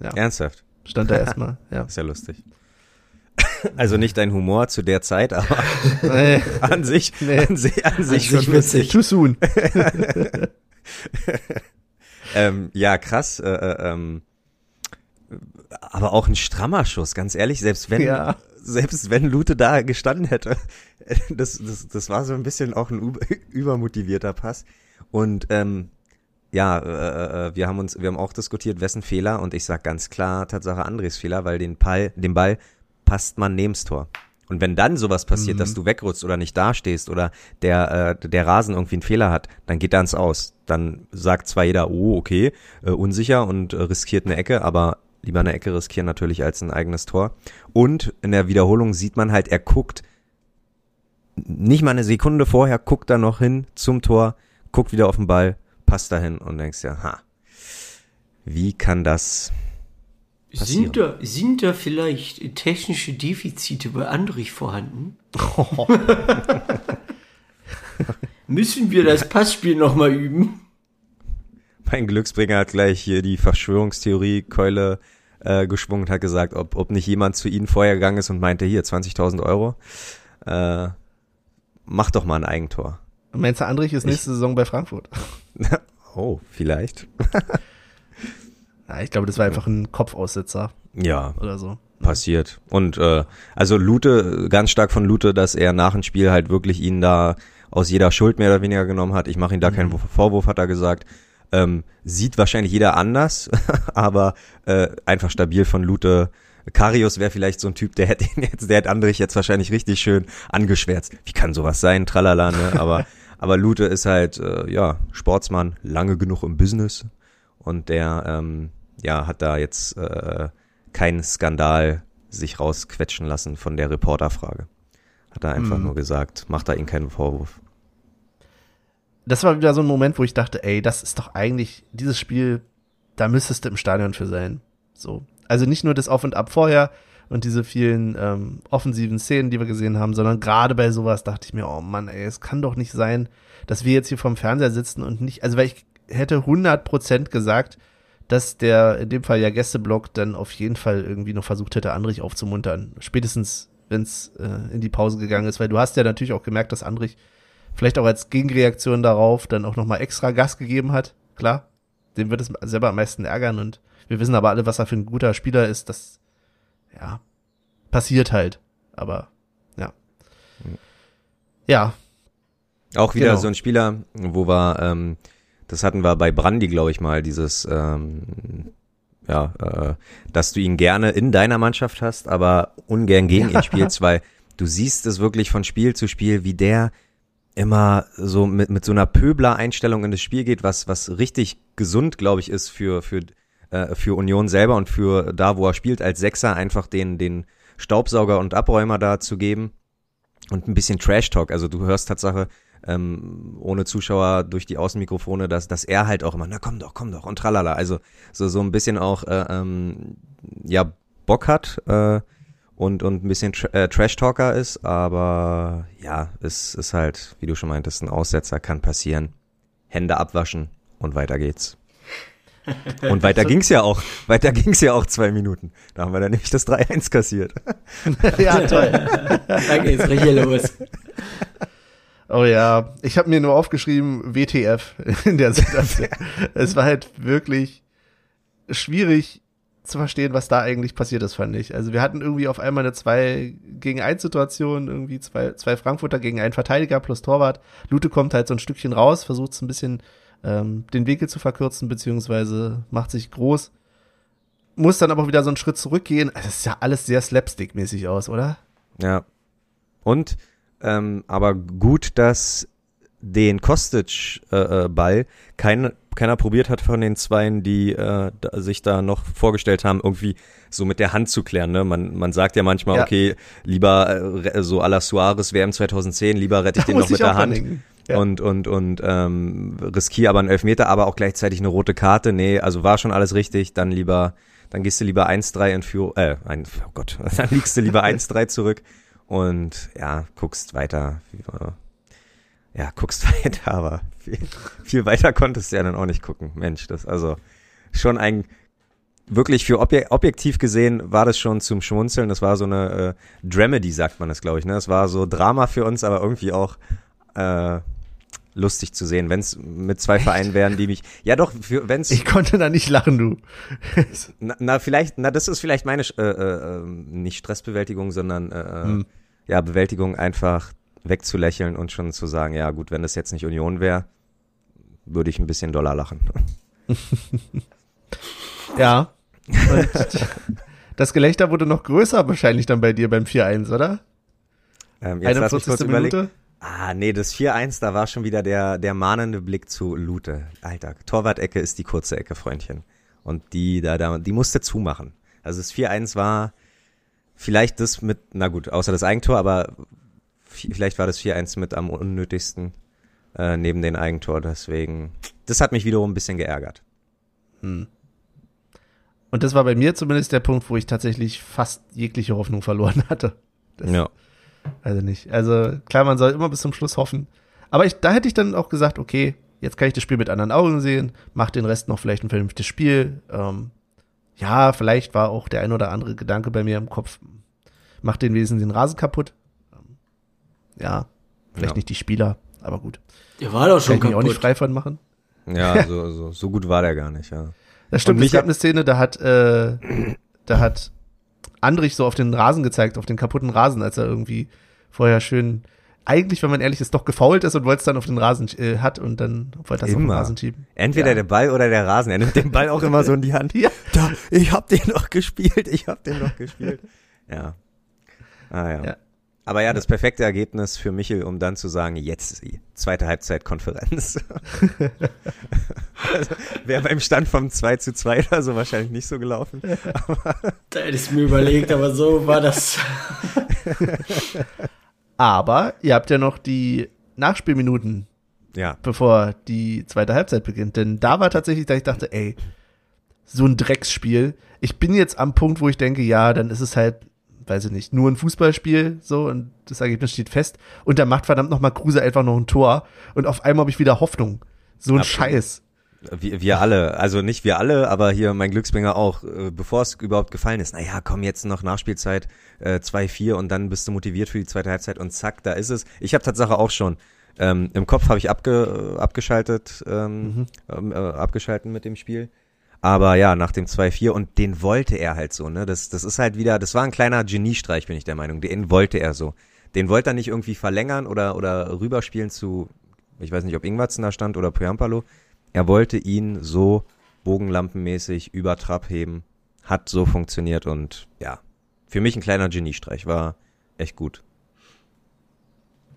Ernsthaft. Stand da erstmal. Ja. Ist ja lustig. Also nicht dein Humor zu der Zeit, aber Äh, an sich, Nee. an sich, an sich sich schon witzig. too soon. Ähm, ja, krass. Äh, äh, ähm, aber auch ein strammer Schuss, ganz ehrlich, selbst wenn, Ja. selbst wenn Lute da gestanden hätte, das, das, das war so ein bisschen auch ein über- übermotivierter Pass. Und ähm, ja, äh, äh, wir haben uns, wir haben auch diskutiert, wessen Fehler, und ich sag ganz klar Tatsache Andres Fehler, weil den Ball, den Ball passt man neben's Tor. Und wenn dann sowas passiert, Mhm. dass du wegrutschst oder nicht dastehst oder der, äh, der Rasen irgendwie einen Fehler hat, dann geht er ins Aus. Dann sagt zwar jeder, oh, okay, äh, unsicher und äh, riskiert eine Ecke, aber lieber eine Ecke riskieren natürlich als ein eigenes Tor. Und in der Wiederholung sieht man halt, er guckt nicht mal eine Sekunde vorher, guckt er noch hin zum Tor, guckt wieder auf den Ball, passt dahin und denkst ja, ha, wie kann das passieren? Sind da, sind da vielleicht technische Defizite bei Andrich vorhanden? Müssen wir das Passspiel nochmal üben? Mein Glücksbringer hat gleich hier die Verschwörungstheorie Keule äh, geschwungen und hat gesagt, ob, ob nicht jemand zu ihnen vorher gegangen ist und meinte, hier 20.000 Euro, äh, mach doch mal ein Eigentor. Meinst du, Andrich ist nächste Saison bei Frankfurt? oh, vielleicht. Ja, ich glaube, das war einfach ein Kopfaussetzer Ja, oder so. passiert. Und äh, also Lute, ganz stark von Lute, dass er nach dem Spiel halt wirklich ihn da aus jeder Schuld mehr oder weniger genommen hat. Ich mache ihm da keinen Vorwurf, hat er gesagt. Ähm, sieht wahrscheinlich jeder anders, aber äh, einfach stabil von Lute. Karius wäre vielleicht so ein Typ, der hätte ihn jetzt, der hätte Andrich jetzt wahrscheinlich richtig schön angeschwärzt. Wie kann sowas sein? Tralala, ne? Aber, aber Lute ist halt, äh, ja, Sportsmann, lange genug im Business. Und der, ähm, ja, hat da jetzt äh, keinen Skandal sich rausquetschen lassen von der Reporterfrage. Hat er einfach Mhm. nur gesagt, macht da ihm keinen Vorwurf. Das war wieder so ein Moment, wo ich dachte, ey, das ist doch eigentlich dieses Spiel, da müsstest du im Stadion für sein. So. Also nicht nur das Auf und Ab vorher und diese vielen ähm, offensiven Szenen, die wir gesehen haben, sondern gerade bei sowas dachte ich mir, oh Mann, ey, es kann doch nicht sein, dass wir jetzt hier vorm Fernseher sitzen und nicht, also weil ich hätte 100% gesagt, dass der, in dem Fall ja Gästeblock, dann auf jeden Fall irgendwie noch versucht hätte, Andrich aufzumuntern. Spätestens, wenn es äh, in die Pause gegangen ist, weil du hast ja natürlich auch gemerkt, dass Andrich vielleicht auch als Gegenreaktion darauf dann auch nochmal extra Gas gegeben hat. Klar, den wird es selber am meisten ärgern und wir wissen aber alle, was er für ein guter Spieler ist. Das, ja, passiert halt. Aber, ja. Ja, Auch wieder Genau. so ein Spieler, wo wir, ähm, das hatten wir bei Brandy, glaube ich mal, dieses, ähm, ja, äh, dass du ihn gerne in deiner Mannschaft hast, aber ungern gegen ihn spielst, weil du siehst es wirklich von Spiel zu Spiel, wie der immer so mit, mit so einer Pöbler-Einstellung in das Spiel geht, was, was richtig gesund, glaube ich, ist für, für, äh, für Union selber und für da, wo er spielt, als Sechser einfach den, den Staubsauger und Abräumer da zu geben und ein bisschen Trash-Talk. Also du hörst Tatsache ähm, ohne Zuschauer durch die Außenmikrofone, dass, dass er halt auch immer, na komm doch, komm doch und tralala. Also so, so ein bisschen auch, äh, ähm, ja, Bock hat äh, und, und ein bisschen Tra äh, Trash-Talker ist, aber ja, es ist halt, wie du schon meintest, ein Aussetzer kann passieren. Hände abwaschen und weiter geht's. Und weiter ging's ja auch. Weiter ging's ja auch zwei Minuten. Da haben wir dann nämlich das 3-1 kassiert. ja, toll. Da geht's richtig los. Oh ja, ich habe mir nur aufgeschrieben WTF in der Situation. es war halt wirklich schwierig, zu verstehen, was da eigentlich passiert ist, fand ich. Also wir hatten irgendwie auf einmal eine 2 gegen 1 Situation, irgendwie zwei, zwei Frankfurter gegen einen Verteidiger plus Torwart. Lute kommt halt so ein Stückchen raus, versucht es ein bisschen ähm, den Winkel zu verkürzen, beziehungsweise macht sich groß. Muss dann aber wieder so einen Schritt zurückgehen. Also es ist ja alles sehr slapstick-mäßig aus, oder? Ja. Und, ähm, aber gut, dass den Kostic-Ball äh, kein, keiner probiert hat von den Zweien, die äh, da, sich da noch vorgestellt haben, irgendwie so mit der Hand zu klären. Ne? Man, man sagt ja manchmal, ja. okay, lieber äh, so à la Suarez WM 2010, lieber rette ich da den noch mit der Hand. Ja. Und, und, und ähm, riskiere aber einen Elfmeter, aber auch gleichzeitig eine rote Karte. Nee, also war schon alles richtig, dann lieber, dann gehst du lieber 1-3 in Führung, äh, ein, oh Gott, dann liegst du lieber 1-3 zurück und ja, guckst weiter. Ja, guckst weiter, aber viel, viel weiter konntest du ja dann auch nicht gucken. Mensch, das also schon ein wirklich für obje objektiv gesehen war das schon zum Schmunzeln. Das war so eine äh, Dramedy, sagt man das, glaube ich. Ne? Das war so Drama für uns, aber irgendwie auch äh, lustig zu sehen, wenn es mit zwei Echt? Vereinen wären, die mich. Ja doch, wenn es. Ich konnte da nicht lachen, du. na, na, vielleicht, na, das ist vielleicht meine äh, äh, ähm, nicht Stressbewältigung, sondern äh, hm. ja, Bewältigung einfach wegzulächeln und schon zu sagen, ja gut, wenn das jetzt nicht Union wäre, würde ich ein bisschen doller lachen. ja. Das Gelächter wurde noch größer wahrscheinlich dann bei dir beim 4-1, oder? Ähm, jetzt 41. Minute? Ah, nee, das 4-1, da war schon wieder der, der mahnende Blick zu Lute. Alter, Torwart-Ecke ist die kurze Ecke, Freundchen. Und die, da, da, die musste zumachen. Also das 4-1 war vielleicht das mit, na gut, außer das Eigentor, aber vielleicht war das 4-1 mit am unnötigsten äh, neben den Eigentor. Deswegen, das hat mich wiederum ein bisschen geärgert. Hm. Und das war bei mir zumindest der Punkt, wo ich tatsächlich fast jegliche Hoffnung verloren hatte. Das, ja. Also nicht. Also klar, man soll immer bis zum Schluss hoffen. Aber ich, da hätte ich dann auch gesagt, okay, jetzt kann ich das Spiel mit anderen Augen sehen, mach den Rest noch vielleicht ein vernünftiges Spiel. Ähm, ja, vielleicht war auch der ein oder andere Gedanke bei mir im Kopf, mach den Wesen den Rasen kaputt. Ja, vielleicht ja. nicht die Spieler, aber gut. Der war doch schon kann ich kaputt. auch nicht frei von machen. Ja, so, so, so gut war der gar nicht, ja. Das stimmt, es gab eine Szene, da hat, äh, da hat Andrich so auf den Rasen gezeigt, auf den kaputten Rasen, als er irgendwie vorher schön, eigentlich, wenn man ehrlich ist, doch gefault ist und wollte es dann auf den Rasen äh, hat und dann wollte das immer. auf den Rasen schieben. Entweder ja. der Ball oder der Rasen. Er nimmt den Ball auch immer so in die Hand. ja. Da, ich hab den noch gespielt, ich hab den noch gespielt. Ja. Ah ja. ja. Aber ja, das perfekte Ergebnis für Michel, um dann zu sagen, jetzt zweite Halbzeit Konferenz. also, Wäre beim Stand vom 2 zu 2 oder so wahrscheinlich nicht so gelaufen. da hätte ich mir überlegt, aber so war das. aber ihr habt ja noch die Nachspielminuten, ja. bevor die zweite Halbzeit beginnt. Denn da war tatsächlich, da ich dachte, ey, so ein Drecksspiel. Ich bin jetzt am Punkt, wo ich denke, ja, dann ist es halt weiß ich nicht, nur ein Fußballspiel, so, und das Ergebnis steht fest. Und da macht verdammt nochmal Kruse einfach noch ein Tor. Und auf einmal habe ich wieder Hoffnung. So ein Absolut. Scheiß. Wir, wir alle, also nicht wir alle, aber hier mein Glücksbringer auch, äh, bevor es überhaupt gefallen ist. Naja, komm jetzt noch Nachspielzeit äh, 2-4 und dann bist du motiviert für die zweite Halbzeit und zack, da ist es. Ich habe Tatsache auch schon. Ähm, Im Kopf habe ich abge, abgeschaltet, ähm, mhm. Ähm, äh, abgeschalten mit dem Spiel. Aber ja, nach dem 2-4 und den wollte er halt so, ne? Das, das ist halt wieder, das war ein kleiner Geniestreich, bin ich der Meinung. Den wollte er so. Den wollte er nicht irgendwie verlängern oder, oder rüberspielen zu, ich weiß nicht, ob Ingwatzen da stand oder Puyampalo. Er wollte ihn so bogenlampenmäßig über Trab heben. Hat so funktioniert und ja, für mich ein kleiner Geniestreich, war echt gut.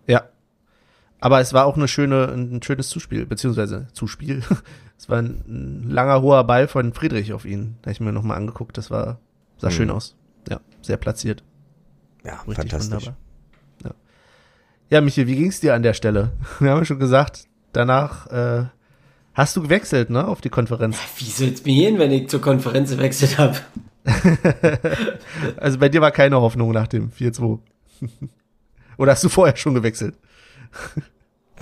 Ja. Aber es war auch eine schöne, ein schönes Zuspiel, beziehungsweise Zuspiel. Es war ein, langer, hoher Ball von Friedrich auf ihn. Da habe ich mir nochmal angeguckt. Das war, sah mhm. schön aus. Ja, sehr platziert. Ja, Richtig fantastisch. Wunderbar. Ja. ja, Michael, wie ging's dir an der Stelle? Wir haben ja schon gesagt, danach äh, hast du gewechselt, ne, auf die Konferenz. Ja, wie soll's mir gehen, wenn ich zur Konferenz gewechselt habe? also bei dir war keine Hoffnung nach dem 4-2. Oder hast du vorher schon gewechselt?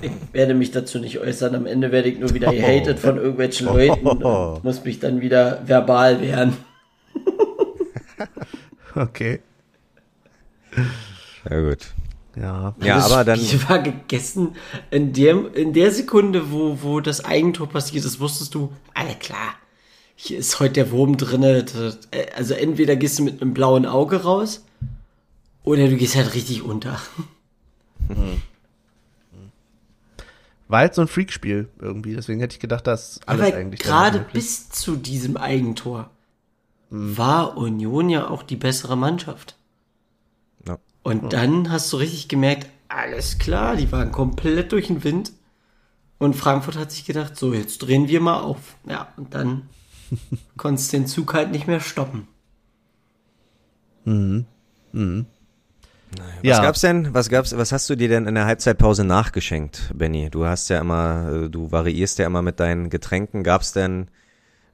Ich werde mich dazu nicht äußern. Am Ende werde ich nur wieder gehatet von irgendwelchen Leuten und muss mich dann wieder verbal wehren. okay. Ja, gut. Ja, ja aber dann. Ich war gegessen. In der, in der Sekunde, wo, wo das Eigentor passiert ist, wusstest du, alle klar. hier ist heute der Wurm drinne. Das- äh, Also entweder gehst du mit einem blauen Auge raus oder du gehst halt richtig unter. War halt so ein Freakspiel irgendwie. Deswegen hätte ich gedacht, dass alles Aber eigentlich. gerade bis zu diesem Eigentor war Union ja auch die bessere Mannschaft. Ja. Und dann hast du richtig gemerkt, alles klar, die waren komplett durch den Wind. Und Frankfurt hat sich gedacht, so, jetzt drehen wir mal auf. Ja, und dann konntest du den Zug halt nicht mehr stoppen. Was Ja. gab's denn? Was gab's? Was hast du dir denn in der Halbzeitpause nachgeschenkt, Benny? Du hast ja immer, äh, du variierst ja immer mit deinen Getränken. Gab's denn,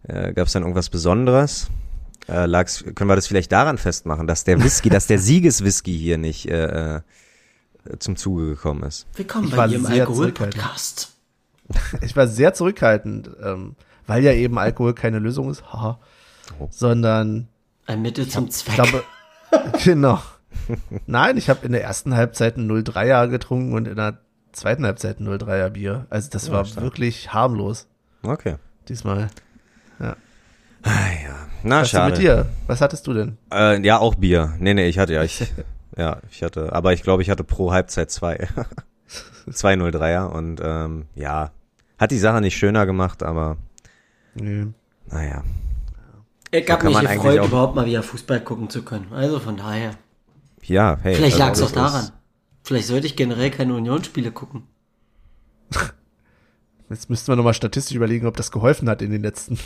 äh, gab's denn irgendwas Besonderes? Äh, lag's, können wir das vielleicht daran festmachen, dass der Whisky, dass der Siegeswhisky hier nicht äh, äh, zum Zuge gekommen ist? Willkommen Ich bei war Ihrem sehr Alkohol-Podcast. Ich war sehr zurückhaltend, ähm, weil ja eben Alkohol keine Lösung ist, haha, sondern Ein Mittel zum Zweck. ich glaube, genau. Nein, ich habe in der ersten Halbzeit ein 03er getrunken und in der zweiten Halbzeit ein 03er Bier. Also das war wirklich harmlos Okay. diesmal. Ah, ja. Na, Was schade. mit dir? Was hattest du denn? Äh, ja, auch Bier. Nee, nee, ich hatte ja, ich, ja, ich hatte, aber ich glaube, ich hatte pro Halbzeit zwei. zwei 03er und ähm, ja, hat die Sache nicht schöner gemacht, aber Nö. naja. Er gab kann mich gefreut, überhaupt mal wieder Fußball gucken zu können. Also von daher. Ja, hey. Vielleicht also lag es auch daran. Vielleicht sollte ich generell keine Unionsspiele gucken. Jetzt müssten wir nochmal statistisch überlegen, ob das geholfen hat in den letzten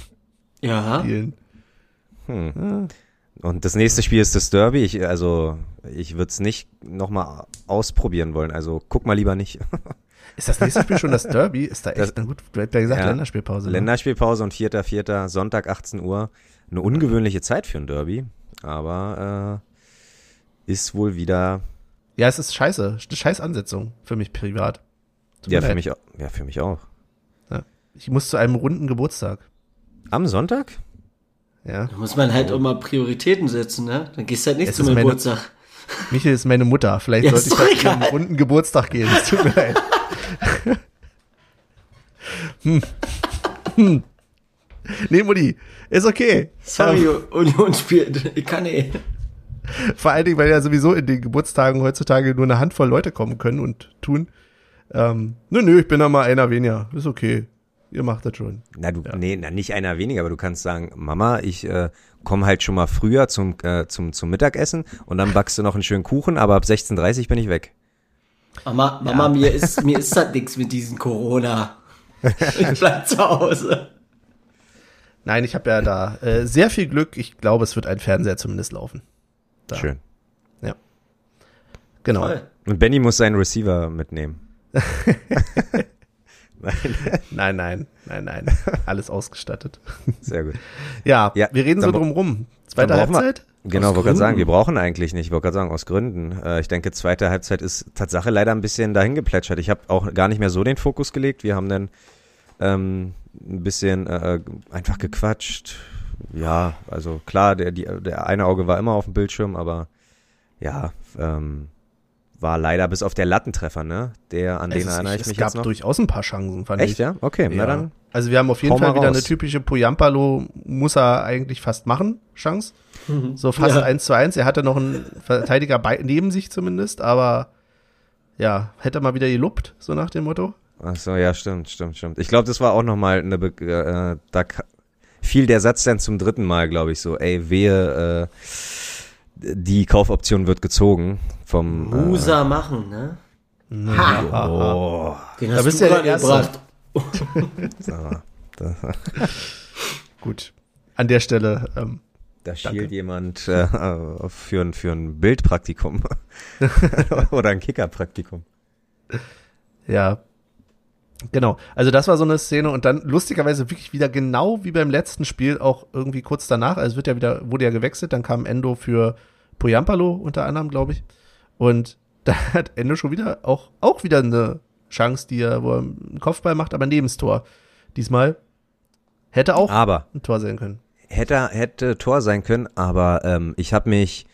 Ja. Spielen. Und das nächste Spiel ist das Derby. Ich, also, ich würde es nicht nochmal ausprobieren wollen. Also, guck mal lieber nicht. Ist das nächste Spiel schon das Derby? Ist da echt, Das- na gut, du hättest ja gesagt Ja. Länderspielpause. Ne? Länderspielpause und vierter, vierter, Sonntag 18 Uhr. Eine ungewöhnliche Zeit für ein Derby, aber äh, ist wohl wieder, Ja, es ist scheiße. Eine scheiß Ansetzung für mich privat. Tut ja für, leid. mich, ja, für mich auch. Ich muss zu einem runden Geburtstag. Am Sonntag? Ja. Da muss man halt auch mal Prioritäten setzen, ne? Dann gehst du halt nicht Es zum ist meine- Geburtstag. Michael ist meine Mutter. Vielleicht Ja, sollte ich da zu einem runden Geburtstag gehen. Es tut mir leid. hm. Hm. Nee, Mutti, ist okay. Sorry, Ähm, Union spielt. Ich kann eh. Vor allen Dingen, weil ja sowieso in den Geburtstagen heutzutage nur eine Handvoll Leute kommen können und tun. Ähm, nö, nö, ich bin da mal einer weniger. Ist okay. Ihr macht das schon. Na, du, nee, na, nicht einer weniger, aber du kannst sagen, Mama, ich äh, komme halt schon mal früher zum, äh, zum, zum Mittagessen und dann backst du noch einen schönen Kuchen, aber ab 16.30 Uhr bin ich weg. Mama, Mama, mir ist, mir ist das nichts mit diesem Corona. Ich bleib zu Hause. Nein, ich habe ja da äh, sehr viel Glück. Ich glaube, es wird ein Fernseher zumindest laufen. Da. Schön. Ja. Genau. Toll. Und Benny muss seinen Receiver mitnehmen. Nein, nein, nein, nein. Alles ausgestattet. Sehr gut. Ja, Ja, wir reden so drum rum. Zweite brauchen wir- Halbzeit? Genau, wollte gerade sagen, wir brauchen eigentlich nicht. Ich wollte gerade sagen, aus Gründen. Äh, ich denke, zweite Halbzeit ist Tatsache leider ein bisschen dahin geplätschert. Ich habe auch gar nicht mehr so den Fokus gelegt. Wir haben dann ähm, ein bisschen äh, einfach gequatscht. Ja, also klar, der, die, der eine Auge war immer auf dem Bildschirm, aber ja, ähm, war leider bis auf der Lattentreffer, ne? Der, an den es, erinnere ich, ich es mich gab jetzt noch. durchaus ein paar Chancen, fand Echt, ich. ja? Okay, na Ja. dann. Also wir haben auf jeden mal Fall wieder eine raus. typische Poyampalo, muss er eigentlich fast machen, Chance. So fast Ja. eins zu eins. Er hatte noch einen Verteidiger bei, neben sich zumindest, aber ja, hätte mal wieder gelobt, so nach dem Motto. Ach so, ja, stimmt, stimmt, stimmt. Ich glaube, das war auch nochmal eine, Be äh, da fiel der Satz dann zum dritten Mal, glaube ich, so, ey, wehe, äh, die Kaufoption wird gezogen vom, äh, Musa machen, ne? Ha. oh, Den Da hast bist du ja gerade der Erste. gebracht. da, Gut. An der Stelle, ähm, da Danke. schielt jemand äh, für, ein- für ein Bildpraktikum oder ein Kickerpraktikum. Ja. Genau. Also das war so eine Szene und dann lustigerweise wirklich wieder genau wie beim letzten Spiel auch irgendwie kurz danach, also es wird ja wieder, wurde ja gewechselt, dann kam Endo für Poyampalo unter anderem, glaube ich. Und da hat Endo schon wieder auch, auch wieder eine Chance, die er, wo er einen Kopfball macht, aber neben das Tor. Diesmal hätte auch Aber ein Tor sein können. hätte, hätte Tor sein können, aber ähm, ich habe mich,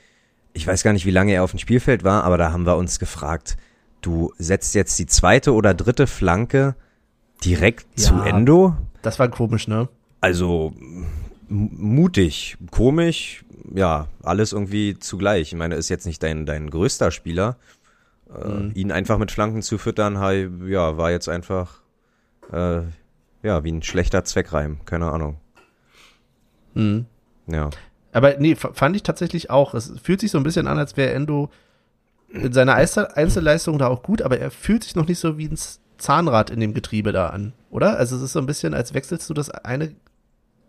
ich weiß gar nicht, wie lange er auf dem Spielfeld war, aber da haben wir uns gefragt, du setzt jetzt die zweite oder dritte Flanke direkt Ja. zu Endo? Das war komisch, ne? Also, mutig, komisch, ja, alles irgendwie zugleich. Ich meine, ist jetzt nicht dein, dein größter Spieler. Äh, mhm. Ihn einfach mit Flanken zu füttern, ja, war jetzt einfach, äh, ja, wie ein schlechter Zweckreim, keine Ahnung. Mhm. Ja. Aber nee, fand ich tatsächlich auch. Es fühlt sich so ein bisschen an, als wäre Endo in seiner Einzelleistung da auch gut, aber er fühlt sich noch nicht so wie ein Zahnrad in dem Getriebe da an, oder? Also es ist so ein bisschen, als wechselst du das eine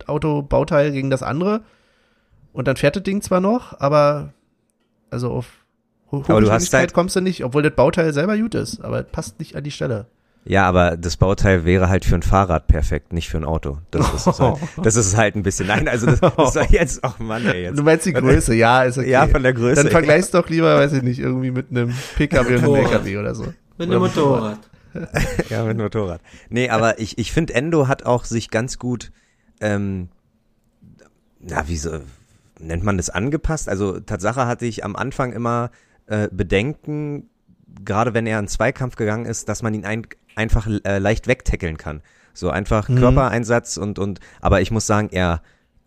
Autobauteil gegen das andere und dann fährt das Ding zwar noch, aber also auf Ho halt kommst du nicht, obwohl das Bauteil selber gut ist, aber passt nicht an die Stelle. Ja, aber das Bauteil wäre halt für ein Fahrrad perfekt, nicht für ein Auto. Das ist, halt, das ist halt ein bisschen. Nein, also das, das soll jetzt, oh Mann, ey. Jetzt. Du meinst die Größe, ja, ist okay. Ja, von der Größe. Dann vergleichst doch lieber, weiß ich nicht, irgendwie mit einem PKW und einem LKW oder so. Mit einem Motorrad. ja, mit Motorrad. Nee, aber ich, ich finde, Endo hat auch sich ganz gut, ähm, na, wie so, nennt man das angepasst? Also Tatsache hatte ich am Anfang immer äh, Bedenken, gerade wenn er in Zweikampf gegangen ist, dass man ihn ein, einfach äh, leicht wegtackeln kann. So einfach mhm. Körpereinsatz und, und, aber ich muss sagen, er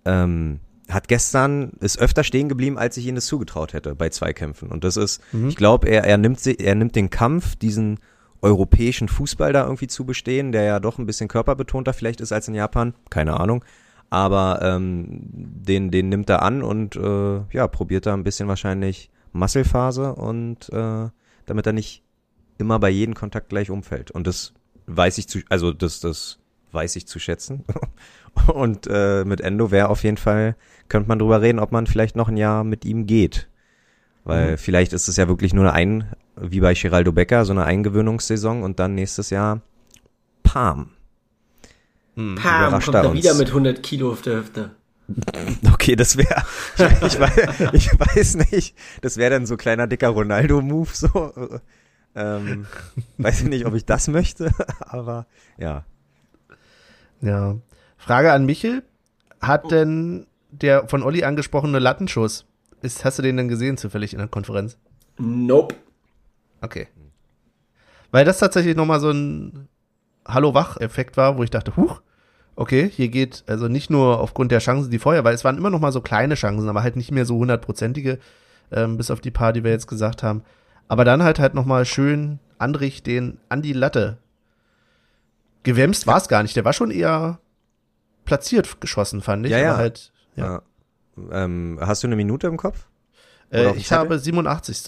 ähm, hat gestern, ist öfter stehen geblieben, als ich ihm das zugetraut hätte bei Zweikämpfen. Und das ist, mhm. ich glaube, er, er nimmt er nimmt den Kampf, diesen europäischen Fußball da irgendwie zu bestehen, der ja doch ein bisschen körperbetonter vielleicht ist als in Japan, keine Ahnung. Aber ähm, den, den nimmt er an und äh, ja, probiert da ein bisschen wahrscheinlich Muskelphase und äh, damit er nicht immer bei jedem Kontakt gleich umfällt. Und das weiß ich zu, also das, das weiß ich zu schätzen. und äh, mit Endo wäre auf jeden Fall, könnte man drüber reden, ob man vielleicht noch ein Jahr mit ihm geht. Weil mhm. vielleicht ist es ja wirklich nur ein, wie bei Geraldo Becker, so eine Eingewöhnungssaison und dann nächstes Jahr Pam. Hm, Pam, kommt er wieder mit 100 Kilo auf der Hüfte. Okay, das wäre, ich, ich, weiß, ich weiß nicht, das wäre dann so kleiner dicker Ronaldo-Move, so. Ähm, weiß ich nicht, ob ich das möchte, aber ja. Ja. Frage an Michel. Hat denn der von Olli angesprochene Lattenschuss, ist, hast du den denn gesehen zufällig in der Konferenz? Nope. Okay. Weil das tatsächlich nochmal so ein Hallo-Wach-Effekt war, wo ich dachte, huch, okay, hier geht also nicht nur aufgrund der Chancen, die vorher, weil es waren immer noch mal so kleine Chancen, aber halt nicht mehr so hundertprozentige, ähm, bis auf die paar, die wir jetzt gesagt haben. Aber dann halt halt noch mal schön Andrich den an die Latte. Gewämst war es gar nicht, der war schon eher platziert geschossen, fand ich. Ja, ja. Halt, ja. ja. Ähm, hast du eine Minute im Kopf? Äh, ich habe 87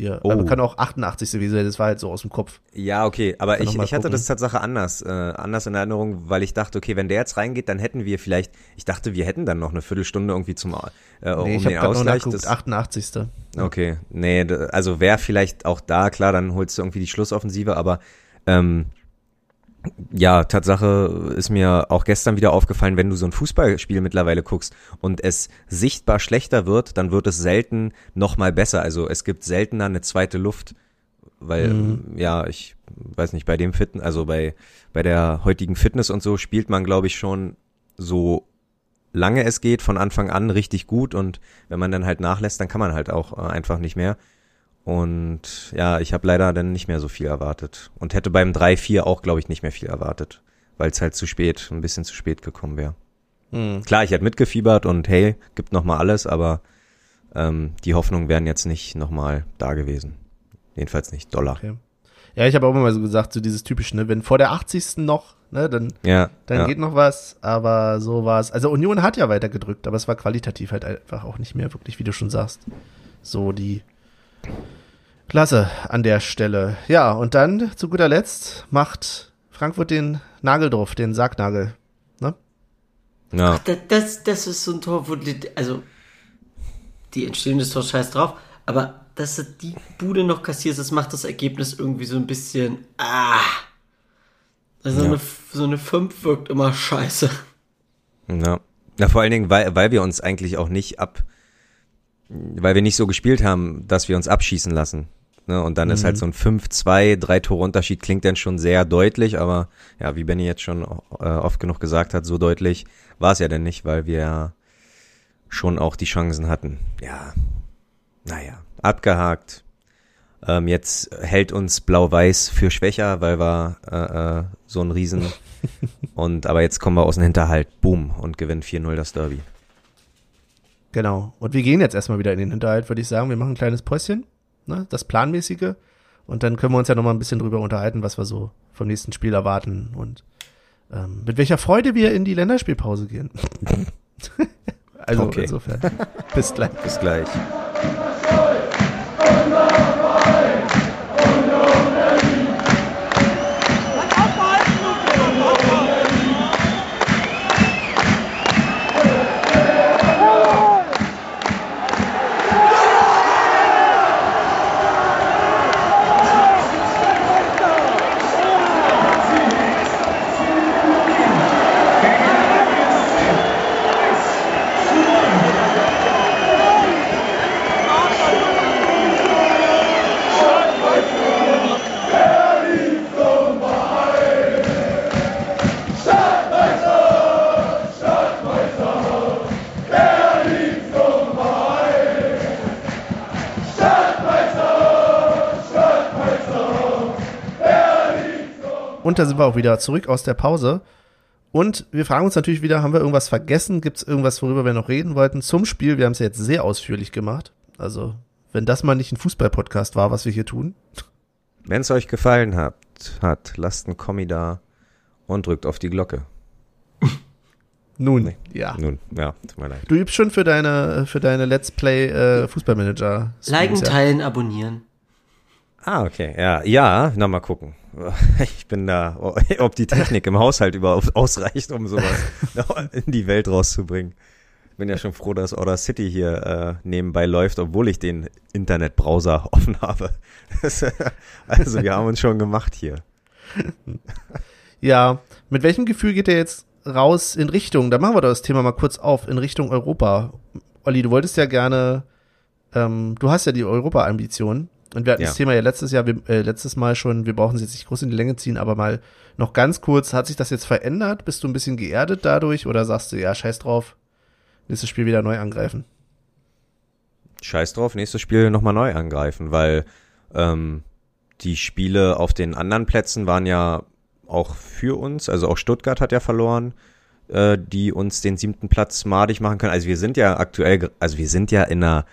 hier. Oh. Aber kann auch 88. gewesen das war halt so aus dem Kopf. Ja, okay, aber ich, ich hatte das Tatsache anders, äh, anders in Erinnerung, weil ich dachte, okay, wenn der jetzt reingeht, dann hätten wir vielleicht, ich dachte, wir hätten dann noch eine Viertelstunde irgendwie zum äh, um nee, ich den Ausgleich. Noch das, 88. Okay, nee, also wäre vielleicht auch da, klar, dann holst du irgendwie die Schlussoffensive, aber ähm, ja, Tatsache ist mir auch gestern wieder aufgefallen, wenn du so ein Fußballspiel mittlerweile guckst und es sichtbar schlechter wird, dann wird es selten nochmal besser. Also es gibt seltener eine zweite Luft, weil, mhm. ja, ich weiß nicht, bei dem Fitness, also bei, bei der heutigen Fitness und so spielt man, glaube ich, schon so lange es geht, von Anfang an richtig gut und wenn man dann halt nachlässt, dann kann man halt auch äh, einfach nicht mehr. Und ja, ich habe leider dann nicht mehr so viel erwartet. Und hätte beim 3-4 auch, glaube ich, nicht mehr viel erwartet. Weil es halt zu spät, ein bisschen zu spät gekommen wäre. Mhm. Klar, ich hätte mitgefiebert und hey, gibt noch mal alles, aber ähm, die Hoffnungen wären jetzt nicht noch mal da gewesen. Jedenfalls nicht Dollar. Okay. Ja, ich habe auch immer so gesagt, so dieses typische, ne, wenn vor der 80. noch, ne, dann, ja, dann ja. geht noch was, aber so war es. Also Union hat ja weiter gedrückt, aber es war qualitativ halt einfach auch nicht mehr wirklich, wie du schon sagst. So die Klasse an der Stelle. Ja, und dann zu guter Letzt macht Frankfurt den Nagel drauf, den Sargnagel. Ne? Ja. Ach, das, das ist so ein Tor, wo die, also die Entstehung des Tors scheiß drauf, aber dass du die Bude noch kassierst, das macht das Ergebnis irgendwie so ein bisschen ah. Also ja. eine, so eine 5 wirkt immer scheiße. Ja. Ja, vor allen Dingen, weil, weil wir uns eigentlich auch nicht ab weil wir nicht so gespielt haben, dass wir uns abschießen lassen. Ne? Und dann mhm. ist halt mhm. so ein 5-2, drei Tore Unterschied klingt dann schon sehr deutlich, aber ja, wie Benny jetzt schon äh, oft genug gesagt hat, so deutlich war es ja denn nicht, weil wir schon auch die Chancen hatten. Ja, naja, abgehakt. Ähm, jetzt hält uns Blau-Weiß für schwächer, weil wir äh, äh, so ein Riesen und aber jetzt kommen wir aus dem Hinterhalt, boom, und gewinnen 4-0 das Derby. Genau. Und wir gehen jetzt erstmal wieder in den Hinterhalt, würde ich sagen. Wir machen ein kleines Päuschen, ne? das Planmäßige. Und dann können wir uns ja nochmal ein bisschen drüber unterhalten, was wir so vom nächsten Spiel erwarten und ähm, mit welcher Freude wir in die Länderspielpause gehen. also Okay. insofern. Bis gleich. Bis gleich. Da sind wir auch wieder zurück aus der Pause. Und wir fragen uns natürlich wieder, haben wir irgendwas vergessen? Gibt es irgendwas, worüber wir noch reden wollten zum Spiel? Wir haben es ja jetzt sehr ausführlich gemacht. Also, wenn das mal nicht ein Fußball-Podcast war, was wir hier tun. Wenn es euch gefallen hat, hat, lasst einen Kommi da und drückt auf die Glocke. Nun, Nee. ja. Nun, ja, tut mir leid. Du übst schon für deine, für deine Let's Play äh, Fußballmanager. Liken, ja. teilen, abonnieren. Ah, okay. Ja, ja, na mal gucken. Ich bin da, ob die Technik im Haushalt überhaupt ausreicht, um sowas in die Welt rauszubringen. Bin ja schon froh, dass Order City hier äh, nebenbei läuft, obwohl ich den Internetbrowser offen habe. Also wir haben uns schon gemacht hier. Ja, mit welchem Gefühl geht ihr jetzt raus in Richtung, da machen wir doch das Thema mal kurz auf, in Richtung Europa. Olli, du wolltest ja gerne, ähm, du hast ja die Europa-Ambition. Und wir hatten Ja. das Thema ja letztes Jahr, wir, äh, letztes Mal schon, wir brauchen es jetzt nicht groß in die Länge ziehen, aber mal noch ganz kurz, hat sich das jetzt verändert? Bist du ein bisschen geerdet dadurch oder sagst du, ja, scheiß drauf, nächstes Spiel wieder neu angreifen? Scheiß drauf, nächstes Spiel nochmal neu angreifen, weil ähm, die Spiele auf den anderen Plätzen waren ja auch für uns, also auch Stuttgart hat ja verloren, äh, die uns den siebten Platz madig machen können. Also wir sind ja aktuell, also wir sind ja in einer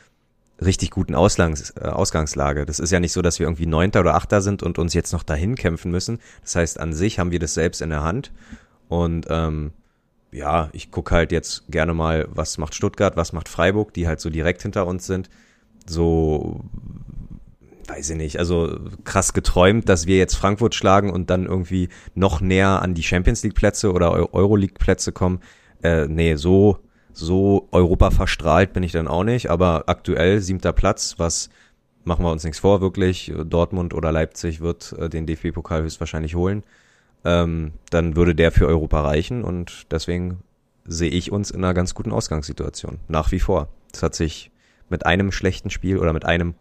richtig guten Auslangs, äh, Ausgangslage. Das ist ja nicht so, dass wir irgendwie Neunter oder Achter sind und uns jetzt noch dahin kämpfen müssen. Das heißt, an sich haben wir das selbst in der Hand. Und ähm, ja, ich gucke halt jetzt gerne mal, was macht Stuttgart, was macht Freiburg, die halt so direkt hinter uns sind. So, weiß ich nicht, also krass geträumt, dass wir jetzt Frankfurt schlagen und dann irgendwie noch näher an die Champions League Plätze oder Eu- Euroleague Plätze kommen. Äh, nee, so, so Europa verstrahlt bin ich dann auch nicht, aber aktuell siebter Platz, was machen wir uns nichts vor, wirklich. Dortmund oder Leipzig wird äh, den DFB-Pokal höchstwahrscheinlich holen. Ähm, dann würde der für Europa reichen und deswegen sehe ich uns in einer ganz guten Ausgangssituation. Nach wie vor. Das hat sich mit einem schlechten Spiel oder mit einem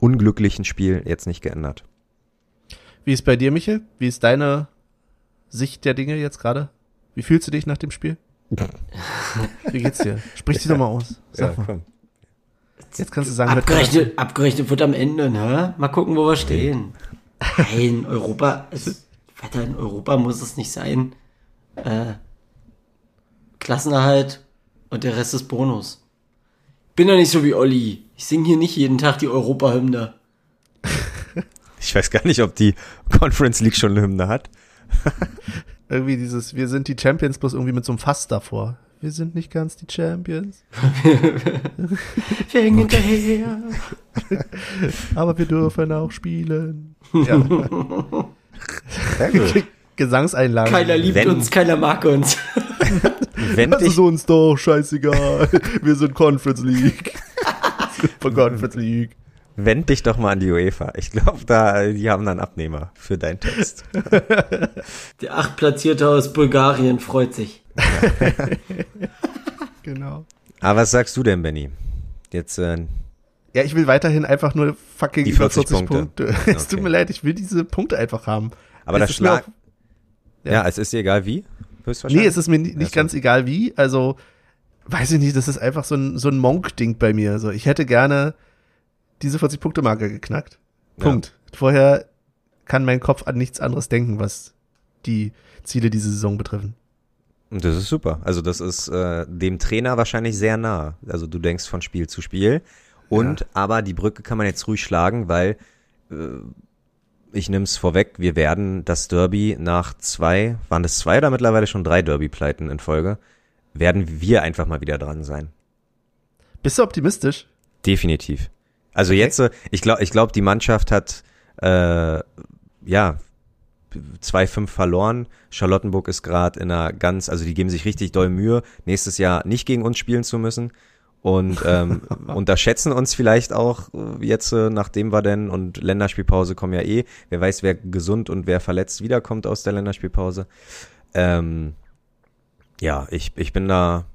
unglücklichen Spiel jetzt nicht geändert. Wie ist bei dir, Michel? Wie ist deine Sicht der Dinge jetzt gerade? Wie fühlst du dich nach dem Spiel? Wie geht's dir? Sprich dich doch mal aus. Sag mal. komm. Jetzt kannst du sagen, Abgerechnet, abgerechnet wird am Ende, ne? Mal gucken, wo wir stehen. Nein, Europa, es, weiter in Europa muss es nicht sein. Äh, Klassenerhalt und der Rest ist Bonus. Bin ja nicht so wie Olli. Ich singe hier nicht jeden Tag die Europa-Hymne. Ich weiß gar nicht, ob die Conference League schon eine Hymne hat. irgendwie dieses, wir sind die Champions bloß irgendwie mit so einem Fass davor. Wir sind nicht ganz die Champions, Wir hängen hinterher. aber wir dürfen auch spielen. Ja. Sehr gut. Gesangseinlagen. Keiner liebt Wenn- uns, keiner mag uns. Wenn Das dich, ist uns doch scheißegal. Wir sind Conference League. Von Conference League. Wend dich doch mal an die UEFA. Ich glaube, da, die haben dann Abnehmer für deinen Text. Der Achtplatzierte aus Bulgarien freut sich. Genau. Aber was sagst du denn, Benny? Jetzt, äh, Ja, ich will weiterhin einfach nur fucking Die über 40 40 Punkte. Punkte. Es tut Okay. mir leid, ich will diese Punkte einfach haben. aber Es das Schlag, ja. Ja. es ist dir egal wie. Nee, es ist mir ni- nicht so. ganz egal wie. Also, weiß ich nicht, das ist einfach so ein, so ein Monk-Ding bei mir. So, ich hätte gerne diese 40-Punkte-Marke geknackt. Punkt. Vorher kann mein Kopf an nichts anderes denken, was die Ziele diese Saison betreffen. Und das ist super. Also das ist äh, dem Trainer wahrscheinlich sehr nah. Also du denkst von Spiel zu Spiel. Und Ja. aber die Brücke kann man jetzt ruhig schlagen, weil äh, ich nehme es vorweg, wir werden das Derby nach zwei, waren das zwei oder mittlerweile schon drei Derby-Pleiten in Folge, werden wir einfach mal wieder dran sein. Bist du optimistisch? Definitiv. Also Okay. jetzt, äh, ich glaube, ich glaube, die Mannschaft hat äh, ja 2-5 verloren. Charlottenburg ist gerade in einer ganz, also die geben sich richtig doll Mühe, nächstes Jahr nicht gegen uns spielen zu müssen. Und ähm, unterschätzen uns vielleicht auch äh, jetzt, äh, nachdem wir denn und Länderspielpause kommen ja eh. Wer weiß, wer gesund und wer verletzt wiederkommt aus der Länderspielpause. Ähm, ja, ich, ich bin da,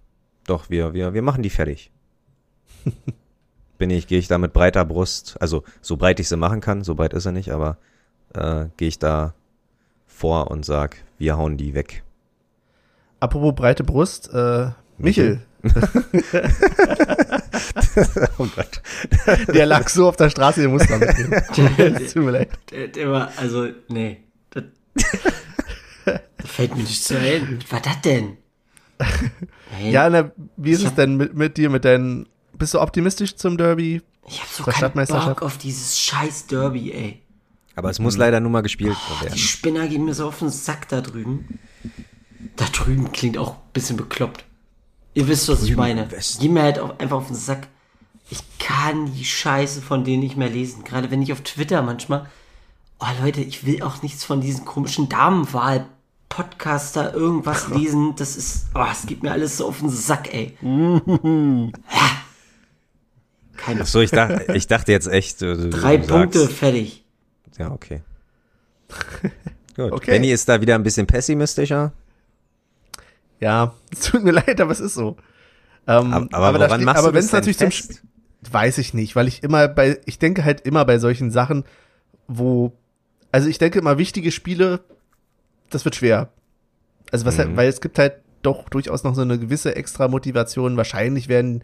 doch, wir, wir, wir machen die fertig bin ich, gehe ich da mit breiter Brust, also so breit ich sie machen kann, so breit ist er nicht, aber äh, gehe ich da vor und sag, wir hauen die weg. Apropos breite Brust, äh, Michel, oh Gott. der lag so auf der Straße, den muss man mitnehmen. Tut mir leid. Der, der war, also, nee. Das, das fällt mir nicht so ein. Was war das denn? Hey, Ja, na, wie ist Ich es denn mit, mit dir, mit deinen, bist du optimistisch zum Derby? ich hab so keinen? Bock auf dieses scheiß Derby, ey. Aber es muss leider nur mal gespielt Die werden. Spinner gehen mir so auf den Sack da drüben. Da drüben klingt auch ein bisschen bekloppt. Ihr wisst, was ich meine. im Westen. Geh mir halt auch einfach auf den Sack. Ich kann die Scheiße von denen nicht mehr lesen. Gerade wenn ich auf Twitter manchmal. Oh Leute, ich will auch nichts von diesen komischen Damenwahl-Podcaster irgendwas lesen. Das ist. Oh, es geht mir alles so auf den Sack, ey. Keine Ach so, ich dachte, ich dachte jetzt echt, du, drei du Punkte, Sagst, fertig. ja, okay. Gut. Okay. Benny ist da wieder ein bisschen pessimistischer. Ja, es tut mir leid, aber es ist so. Ähm, Aber, aber, woran steht- machst aber du das natürlich zum fest? Spiel, weiß ich nicht, weil ich immer bei, ich denke halt immer bei solchen Sachen, wo, also ich denke immer wichtige Spiele, das wird schwer. Also was, Mhm. halt, weil es gibt halt doch durchaus noch so eine gewisse extra Motivation. Wahrscheinlich werden,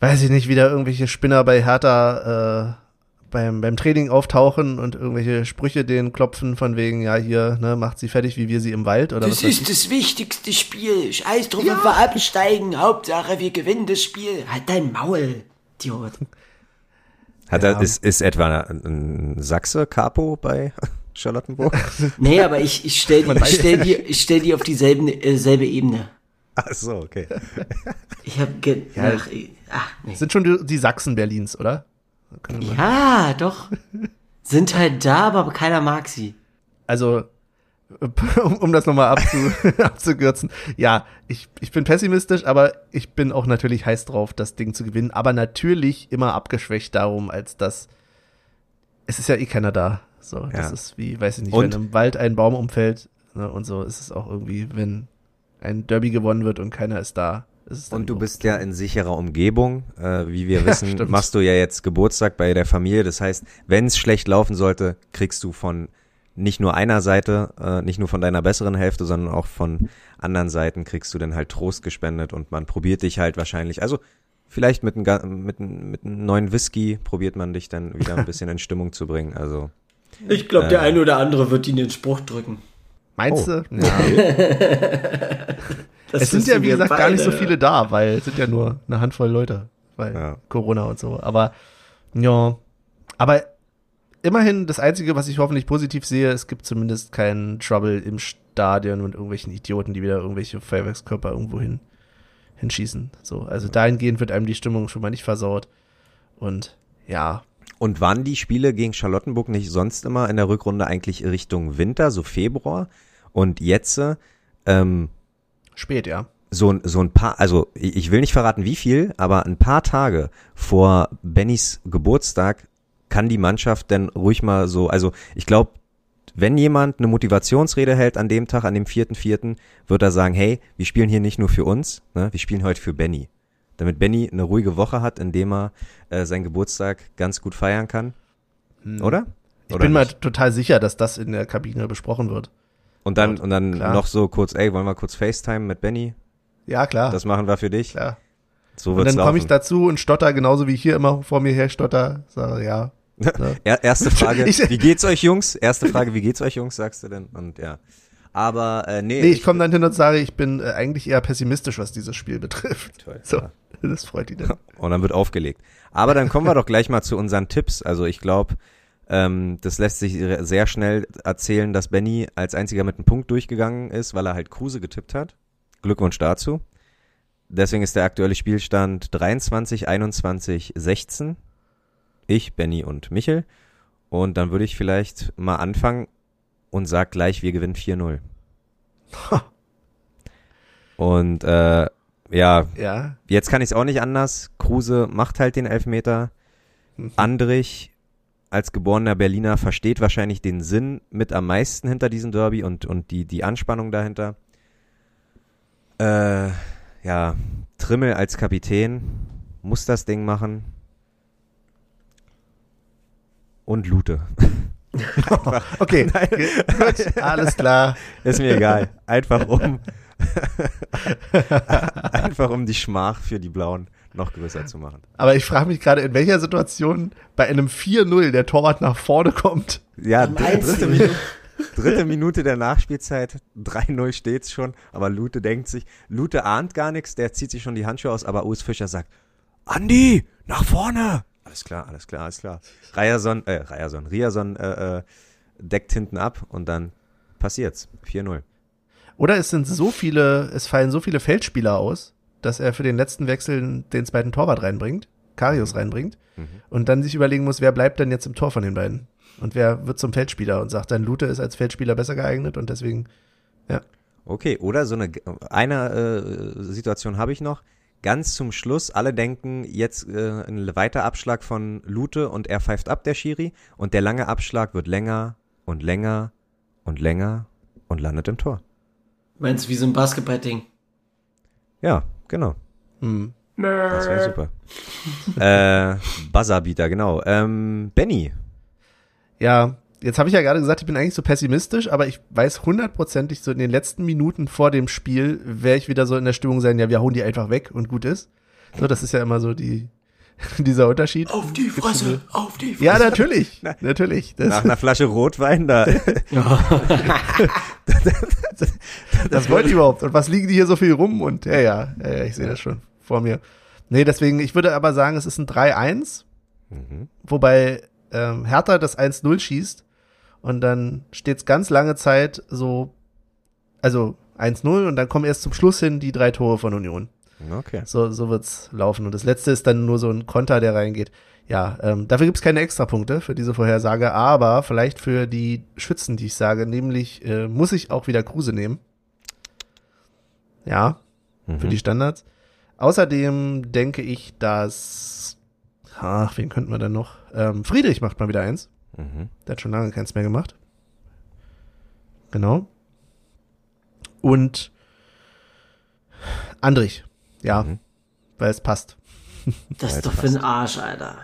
weiß ich nicht, wieder irgendwelche Spinner bei Hertha äh, beim, beim Training auftauchen und irgendwelche Sprüche denen klopfen von wegen, ja, hier, ne, macht sie fertig, wie wir sie im Wald oder was Das weiß ist das wichtigste Spiel. Scheiß drauf, wenn wir absteigen. Hauptsache, wir gewinnen das Spiel. Halt dein Maul, Idiot. Hat Ja. er, ist, ist etwa ein, Sachse Capo bei Charlottenburg? Nee, aber ich, ich stell, die, ich stell die, ich stell die auf dieselbe äh, selbe Ebene. Ach so, okay. Ich hab ge Ja. ach, ach, nee. Sind schon die, die Sachsen Berlins, oder? Ja, doch. Sind halt da, aber keiner mag sie. Also, um, um das nochmal abzu, abzukürzen. Ja, ich, ich bin pessimistisch, aber ich bin auch natürlich heiß drauf, das Ding zu gewinnen. Aber natürlich immer abgeschwächt darum, als dass es ist ja eh keiner da. So, das Ja. ist wie, weiß ich nicht, Und- wenn im Wald ein Baum umfällt ne, und so ist es auch irgendwie, wenn ein Derby gewonnen wird und keiner ist da. Ist Und du bist ja in sicherer Umgebung. Äh, wie wir wissen, stimmt. machst du ja jetzt Geburtstag bei der Familie. Das heißt, wenn es schlecht laufen sollte, kriegst du von nicht nur einer Seite, äh, nicht nur von deiner besseren Hälfte, sondern auch von anderen Seiten kriegst du dann halt Trost gespendet und man probiert dich halt wahrscheinlich, also vielleicht mit einem, mit, einem- mit einem neuen Whisky probiert man dich dann wieder ein bisschen in Stimmung zu bringen. Also Ich glaube, der Äh. eine oder andere wird ihnen den Spruch drücken. Meinst Oh. du? Ja. Es sind ja, wie gesagt, gar nicht so beide. viele da, weil es sind ja nur eine Handvoll Leute, weil Ja. Corona und so. Aber ja, aber immerhin das Einzige, was ich hoffentlich positiv sehe, es gibt zumindest keinen Trouble im Stadion mit irgendwelchen Idioten, die wieder irgendwelche Feuerwerkskörper irgendwo hin, hinschießen. So, also dahingehend wird einem die Stimmung schon mal nicht versaut. Und ja, Und waren die Spiele gegen Charlottenburg nicht sonst immer in der Rückrunde eigentlich Richtung Winter, so Februar? Und jetzt ähm, spät, ja. so, ein- so ein paar, also ich ich will nicht verraten wie viel, aber ein paar Tage vor Bennys Geburtstag kann die Mannschaft denn ruhig mal so, also ich glaube, wenn jemand eine Motivationsrede hält an dem Tag, an dem 4.4., wird er sagen, hey, wir spielen hier nicht nur für uns, ne, wir spielen heute für Benny. Damit Benny eine ruhige Woche hat, indem er äh, seinen Geburtstag ganz gut feiern kann. Oder? Hm. Ich Oder bin mal nicht? total sicher, dass das in der Kabine besprochen wird. Und dann, und dann Klar. noch so kurz, ey, wollen wir kurz FaceTime mit Benny? Ja, klar. Das machen wir für dich. klar. So Und wird's dann komme ich dazu und stotter genauso wie ich hier immer vor mir her stotter. Sage, ja, Er, erste Frage, Ich- wie geht's euch Jungs? Erste Frage, wie geht's euch Jungs, sagst du denn? Und ja. Aber äh, nee, Nee, ich komme dann hin und sage, ich bin äh, eigentlich eher pessimistisch, was dieses Spiel betrifft. Toll, So, ja. das freut ihn dann. Und dann wird aufgelegt. Aber dann kommen wir doch gleich mal zu unseren Tipps. Also ich glaube, ähm, das lässt sich sehr schnell erzählen, dass Benny als einziger mit einem Punkt durchgegangen ist, weil er halt Kruse getippt hat. Glückwunsch dazu. Deswegen ist der aktuelle Spielstand 23, 21, 16. Ich, Benny und Michel. Und dann würde ich vielleicht mal anfangen und sag gleich, wir gewinnen 4-0. Und äh, ja, Ja, Jetzt kann ich es auch nicht anders. Kruse macht halt den Elfmeter. Mhm. Andrich als geborener Berliner versteht wahrscheinlich den Sinn mit am meisten hinter diesem Derby und, und die, die Anspannung dahinter. Äh, ja, Trimmel als Kapitän muss das Ding machen. Und Lute. okay, gut, alles klar. Ist mir egal. Einfach um, einfach um die Schmach für die Blauen noch größer zu machen. Aber ich frage mich gerade, in welcher Situation bei einem 4-0 der Torwart nach vorne kommt. Ja, dritte. Minute, dritte Minute der Nachspielzeit, 3-0 steht's schon, aber Lute denkt sich, Lute ahnt gar nichts, der zieht sich schon die Handschuhe aus, aber Urs Fischer sagt, Andi, nach vorne! Alles klar, alles klar, alles klar. Ryerson, äh, Ryerson, Riason äh, äh, deckt hinten ab und dann passiert's. 4-0. Oder es sind so viele, es fallen so viele Feldspieler aus, dass er für den letzten Wechsel den zweiten Torwart reinbringt, Karius reinbringt, Mhm. und dann sich überlegen muss, wer bleibt denn jetzt im Tor von den beiden? Und wer wird zum Feldspieler und sagt dann, Lute ist als Feldspieler besser geeignet und deswegen, Okay, oder so eine, eine äh, Situation habe ich noch. Ganz zum Schluss, alle denken jetzt äh, ein weiter Abschlag von Lute und er pfeift ab, der Schiri. Und der lange Abschlag wird länger und länger und länger und landet im Tor. Meinst du wie so ein Basketballding? Ja, genau. hm, Das wäre super. äh, Buzzerbeater, genau. Ähm, Benny. ja, jetzt habe ich ja gerade gesagt, ich bin eigentlich so pessimistisch, aber ich weiß hundertprozentig, so in den letzten Minuten vor dem Spiel werde ich wieder so in der Stimmung sein, ja, wir hauen die einfach weg und gut ist. So, das ist ja immer so die, dieser Unterschied. Auf die Fresse, auf die Fresse. Ja, natürlich, natürlich. Das, Nach einer Flasche Rotwein, da. das wollte ich überhaupt. Und was liegen die hier so viel rum? Und ja, ja, ja, ja ich sehe das schon vor mir. Nee, deswegen, ich würde aber sagen, es ist ein 3-1, mhm. wobei ähm, Hertha das 1-0 schießt und dann steht's ganz lange Zeit so, also 1-0 und dann kommen erst zum Schluss hin die drei Tore von Union. Okay. So, so wird's laufen. Und das letzte ist dann nur so ein Konter, der reingeht. Ja, ähm, dafür gibt's keine Extrapunkte für diese Vorhersage, aber vielleicht für die Schützen, die ich sage, nämlich äh, muss ich auch wieder Kruse nehmen. Ja, Mhm. für die Standards. Außerdem denke ich, dass, ach, wen könnten wir denn noch? Ähm, Friedrich macht mal wieder eins. Mhm. Der hat schon lange keins mehr gemacht. Genau. Und Andrich. Ja, Mhm. weil es passt. Das ist doch für den Arsch, Alter.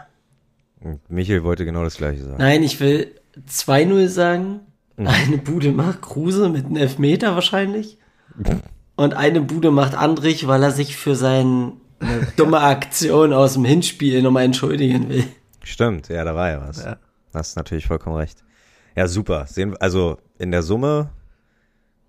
Und Michael wollte genau das gleiche sagen. Nein, ich will 2-0 sagen. Eine Bude macht Kruse mit einem Elfmeter wahrscheinlich. Und eine Bude macht Andrich, weil er sich für seine dumme Aktion aus dem Hinspiel nochmal entschuldigen will. Stimmt, ja, da war ja was. Ja. Hast natürlich vollkommen recht. Ja, super. Sehen, wir- also in der Summe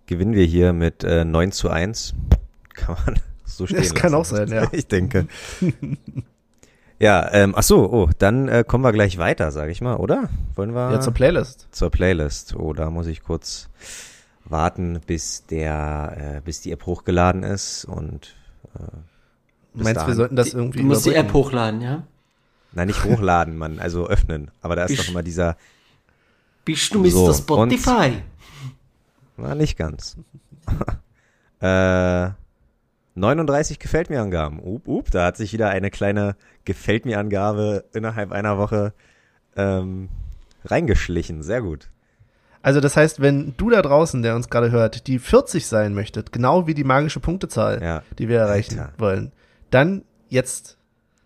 gewinnen wir hier mit äh, 9 zu 1. Kann man so stehen Das kann lassen. auch sein, ja. Ich denke. ja, ähm, ach so, oh, dann äh, kommen wir gleich weiter, sag ich mal, oder? Wollen wir Ja, zur Playlist. zur Playlist? Oh, da muss ich kurz warten, bis der, äh, bis die App hochgeladen ist und äh, Meinst du, wir sollten das Du irgendwie musst die App hochladen, ja? Na, nicht hochladen, man, also öffnen. Aber da ist doch immer dieser, Bist du Mr. So, Spotify? na, nicht ganz. äh, 39 gefällt mir Angaben. Up, up, da hat sich wieder eine kleine gefällt mir Angabe innerhalb einer Woche ähm, reingeschlichen. Sehr gut. Also das heißt, wenn du da draußen, der uns gerade hört, die 40 sein möchtet, genau wie die magische Punktezahl, Ja. die wir erreichen Alter. wollen, dann jetzt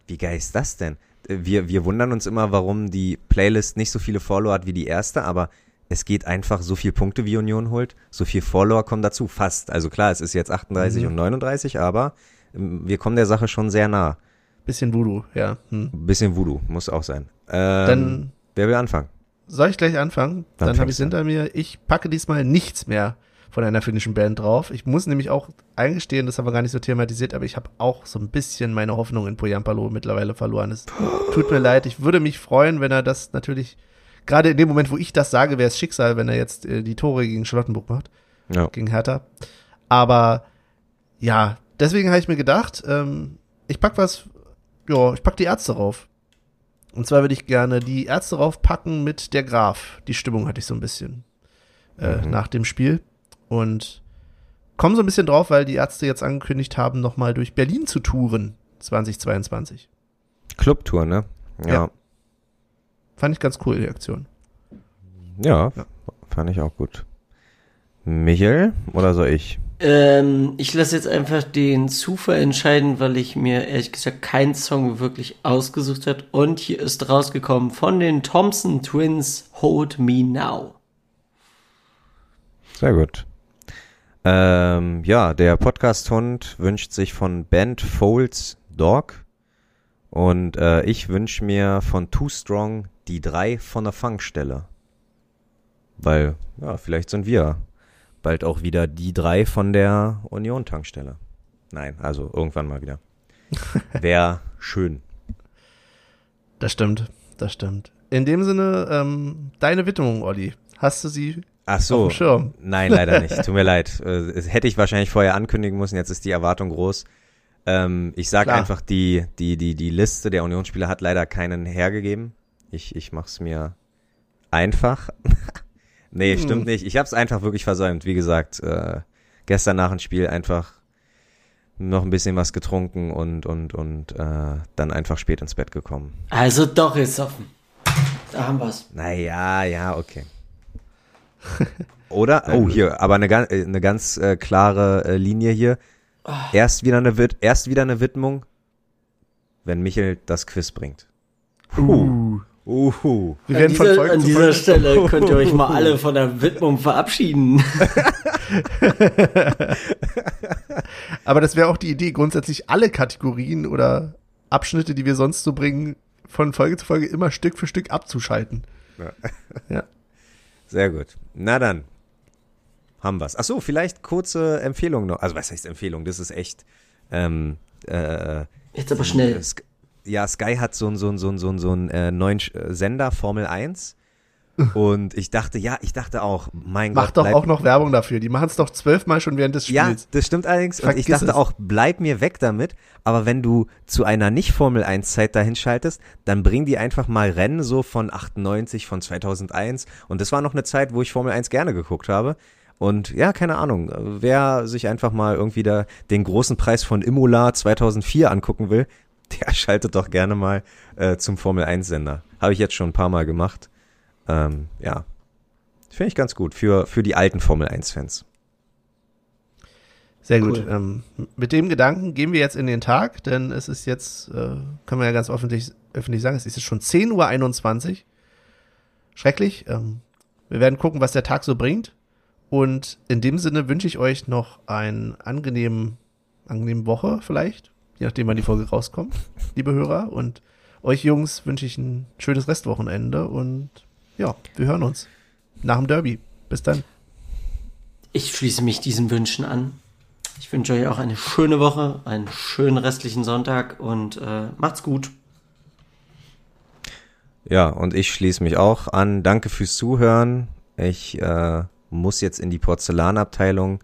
Wie geil ist das denn? Wir, wir wundern uns immer, warum die Playlist nicht so viele Follower hat wie die erste, aber es geht einfach so viel Punkte wie Union holt, so viel Follower kommen dazu, fast. Also klar, es ist jetzt 38 Mhm. und 39, aber ähm, wir kommen der Sache schon sehr nah. bisschen Voodoo, ja. Hm. Bisschen Voodoo, muss auch sein. Ähm, Dann Wer will anfangen? Soll ich gleich anfangen? Dann Dann, habe ich du hinter mir. Ich packe diesmal nichts mehr von einer finnischen Band drauf. Ich muss nämlich auch eingestehen, das haben wir gar nicht so thematisiert, aber ich habe auch so ein bisschen meine Hoffnung in Poyampalo mittlerweile verloren. Es tut mir leid. Ich würde mich freuen, wenn er das natürlich, gerade in dem Moment, wo ich das sage, wäre es Schicksal, wenn er jetzt äh, die Tore gegen Charlottenburg macht, Ja. gegen Hertha. Aber ja, deswegen habe ich mir gedacht, ähm, ich pack was, ja, ich pack die Ärzte rauf. Und zwar würde ich gerne die Ärzte raufpacken mit der Graf. Die Stimmung hatte ich so ein bisschen äh, Mhm. nach dem Spiel. Und komme so ein bisschen drauf, weil die Ärzte jetzt angekündigt haben, nochmal durch Berlin zu touren 2022. Clubtour, ne? Ja. Ja. Fand ich ganz cool, die Aktion. Ja, Ja. fand ich auch gut. Michael oder soll ich? Ähm, ich lasse jetzt einfach den Zufall entscheiden, weil ich mir ehrlich gesagt keinen Song wirklich ausgesucht hat. Und hier ist rausgekommen von den Thompson Twins Hold Me Now. Sehr gut. Ähm, ja, der Podcast-Hund wünscht sich von Band Folds Dog. Und äh, ich wünsche mir von Too Strong die drei von der Funkstelle. Weil, ja, vielleicht sind wir bald auch wieder die drei von der Union-Tankstelle. Nein, also irgendwann mal wieder. Wäre schön. Das stimmt, das stimmt. In dem Sinne, ähm, deine Widmung, Olli. Hast du sie Ach auf so. dem Schirm? Nein, leider nicht. Tut mir leid. Äh, hätte ich wahrscheinlich vorher ankündigen müssen. Jetzt ist die Erwartung groß. Ähm, ich sage einfach, die, die, die, die Liste der Unionsspieler hat leider keinen hergegeben. Ich, ich mach's mir einfach. nee, Hm. stimmt nicht. Ich hab's einfach wirklich versäumt. Wie gesagt, äh, gestern nach dem Spiel einfach noch ein bisschen was getrunken und, und, und äh, dann einfach spät ins Bett gekommen. Also doch jetzt offen. Da haben wir's. Naja, ja, okay. Oder? Oh, hier, aber eine, äh, eine ganz äh, klare äh, Linie hier. Erst wieder, eine erst wieder eine Widmung, wenn Michel das Quiz bringt. Uh. Uhu. Wir An werden dieser, an dieser. Stelle könnt ihr euch mal alle von der Widmung verabschieden. Aber das wäre auch die Idee, grundsätzlich alle Kategorien oder Abschnitte, die wir sonst so bringen, von Folge zu Folge immer Stück für Stück abzuschalten. Sehr gut. Na dann. Haben wir's. Ach so, vielleicht kurze Empfehlung noch. Also was heißt Empfehlung? Das ist echt. Ähm, äh, Jetzt aber schnell. Ja, Sky hat so einen so einen so einen so einen so einen äh, neuen äh, Sender Formel 1 und ich dachte, ja, ich dachte auch, mein Mach Gott, doch bleib, auch noch Werbung dafür. Die machen es doch zwölfmal schon während des Ja, Spiels. das stimmt allerdings. Und ich Vergiss dachte es. auch, bleib mir weg damit. Aber wenn du zu einer nicht Formel 1 Zeit dahin schaltest, dann bring die einfach mal Rennen so von 98, von 2001. Und das war noch eine Zeit, wo ich Formel 1 gerne geguckt habe. Und ja, keine Ahnung, wer sich einfach mal irgendwie da den großen Preis von Imola 2004 angucken will, der schaltet doch gerne mal äh, zum Formel 1 Sender. Habe ich jetzt schon ein paar Mal gemacht. Ähm, ja, finde ich ganz gut für, für die alten Formel 1 Fans. Sehr gut. Cool. Ähm, mit dem Gedanken gehen wir jetzt in den Tag, denn es ist jetzt, äh, können wir ja ganz öffentlich, öffentlich sagen, es ist jetzt schon 10.21 Uhr. Schrecklich. Ähm, wir werden gucken, was der Tag so bringt. Und in dem Sinne wünsche ich euch noch einen angenehmen, angenehmen Woche vielleicht, je nachdem, wann die Folge rauskommt, liebe Hörer. Und euch Jungs wünsche ich ein schönes Restwochenende und ja, wir hören uns nach dem Derby. Bis dann. Ich schließe mich diesen Wünschen an. Ich wünsche euch auch eine schöne Woche, einen schönen restlichen Sonntag und äh, macht's gut. Ja, und ich schließe mich auch an. Danke fürs Zuhören. Ich äh, muss jetzt in die Porzellanabteilung.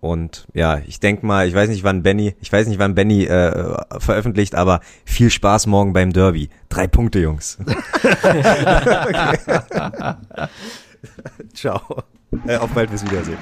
Und ja, ich denk mal, ich weiß nicht, wann Benny, ich weiß nicht, wann Benny äh, veröffentlicht, aber viel Spaß morgen beim Derby. Drei Punkte, Jungs. Ciao. Äh, auf bald, bis Wiedersehen.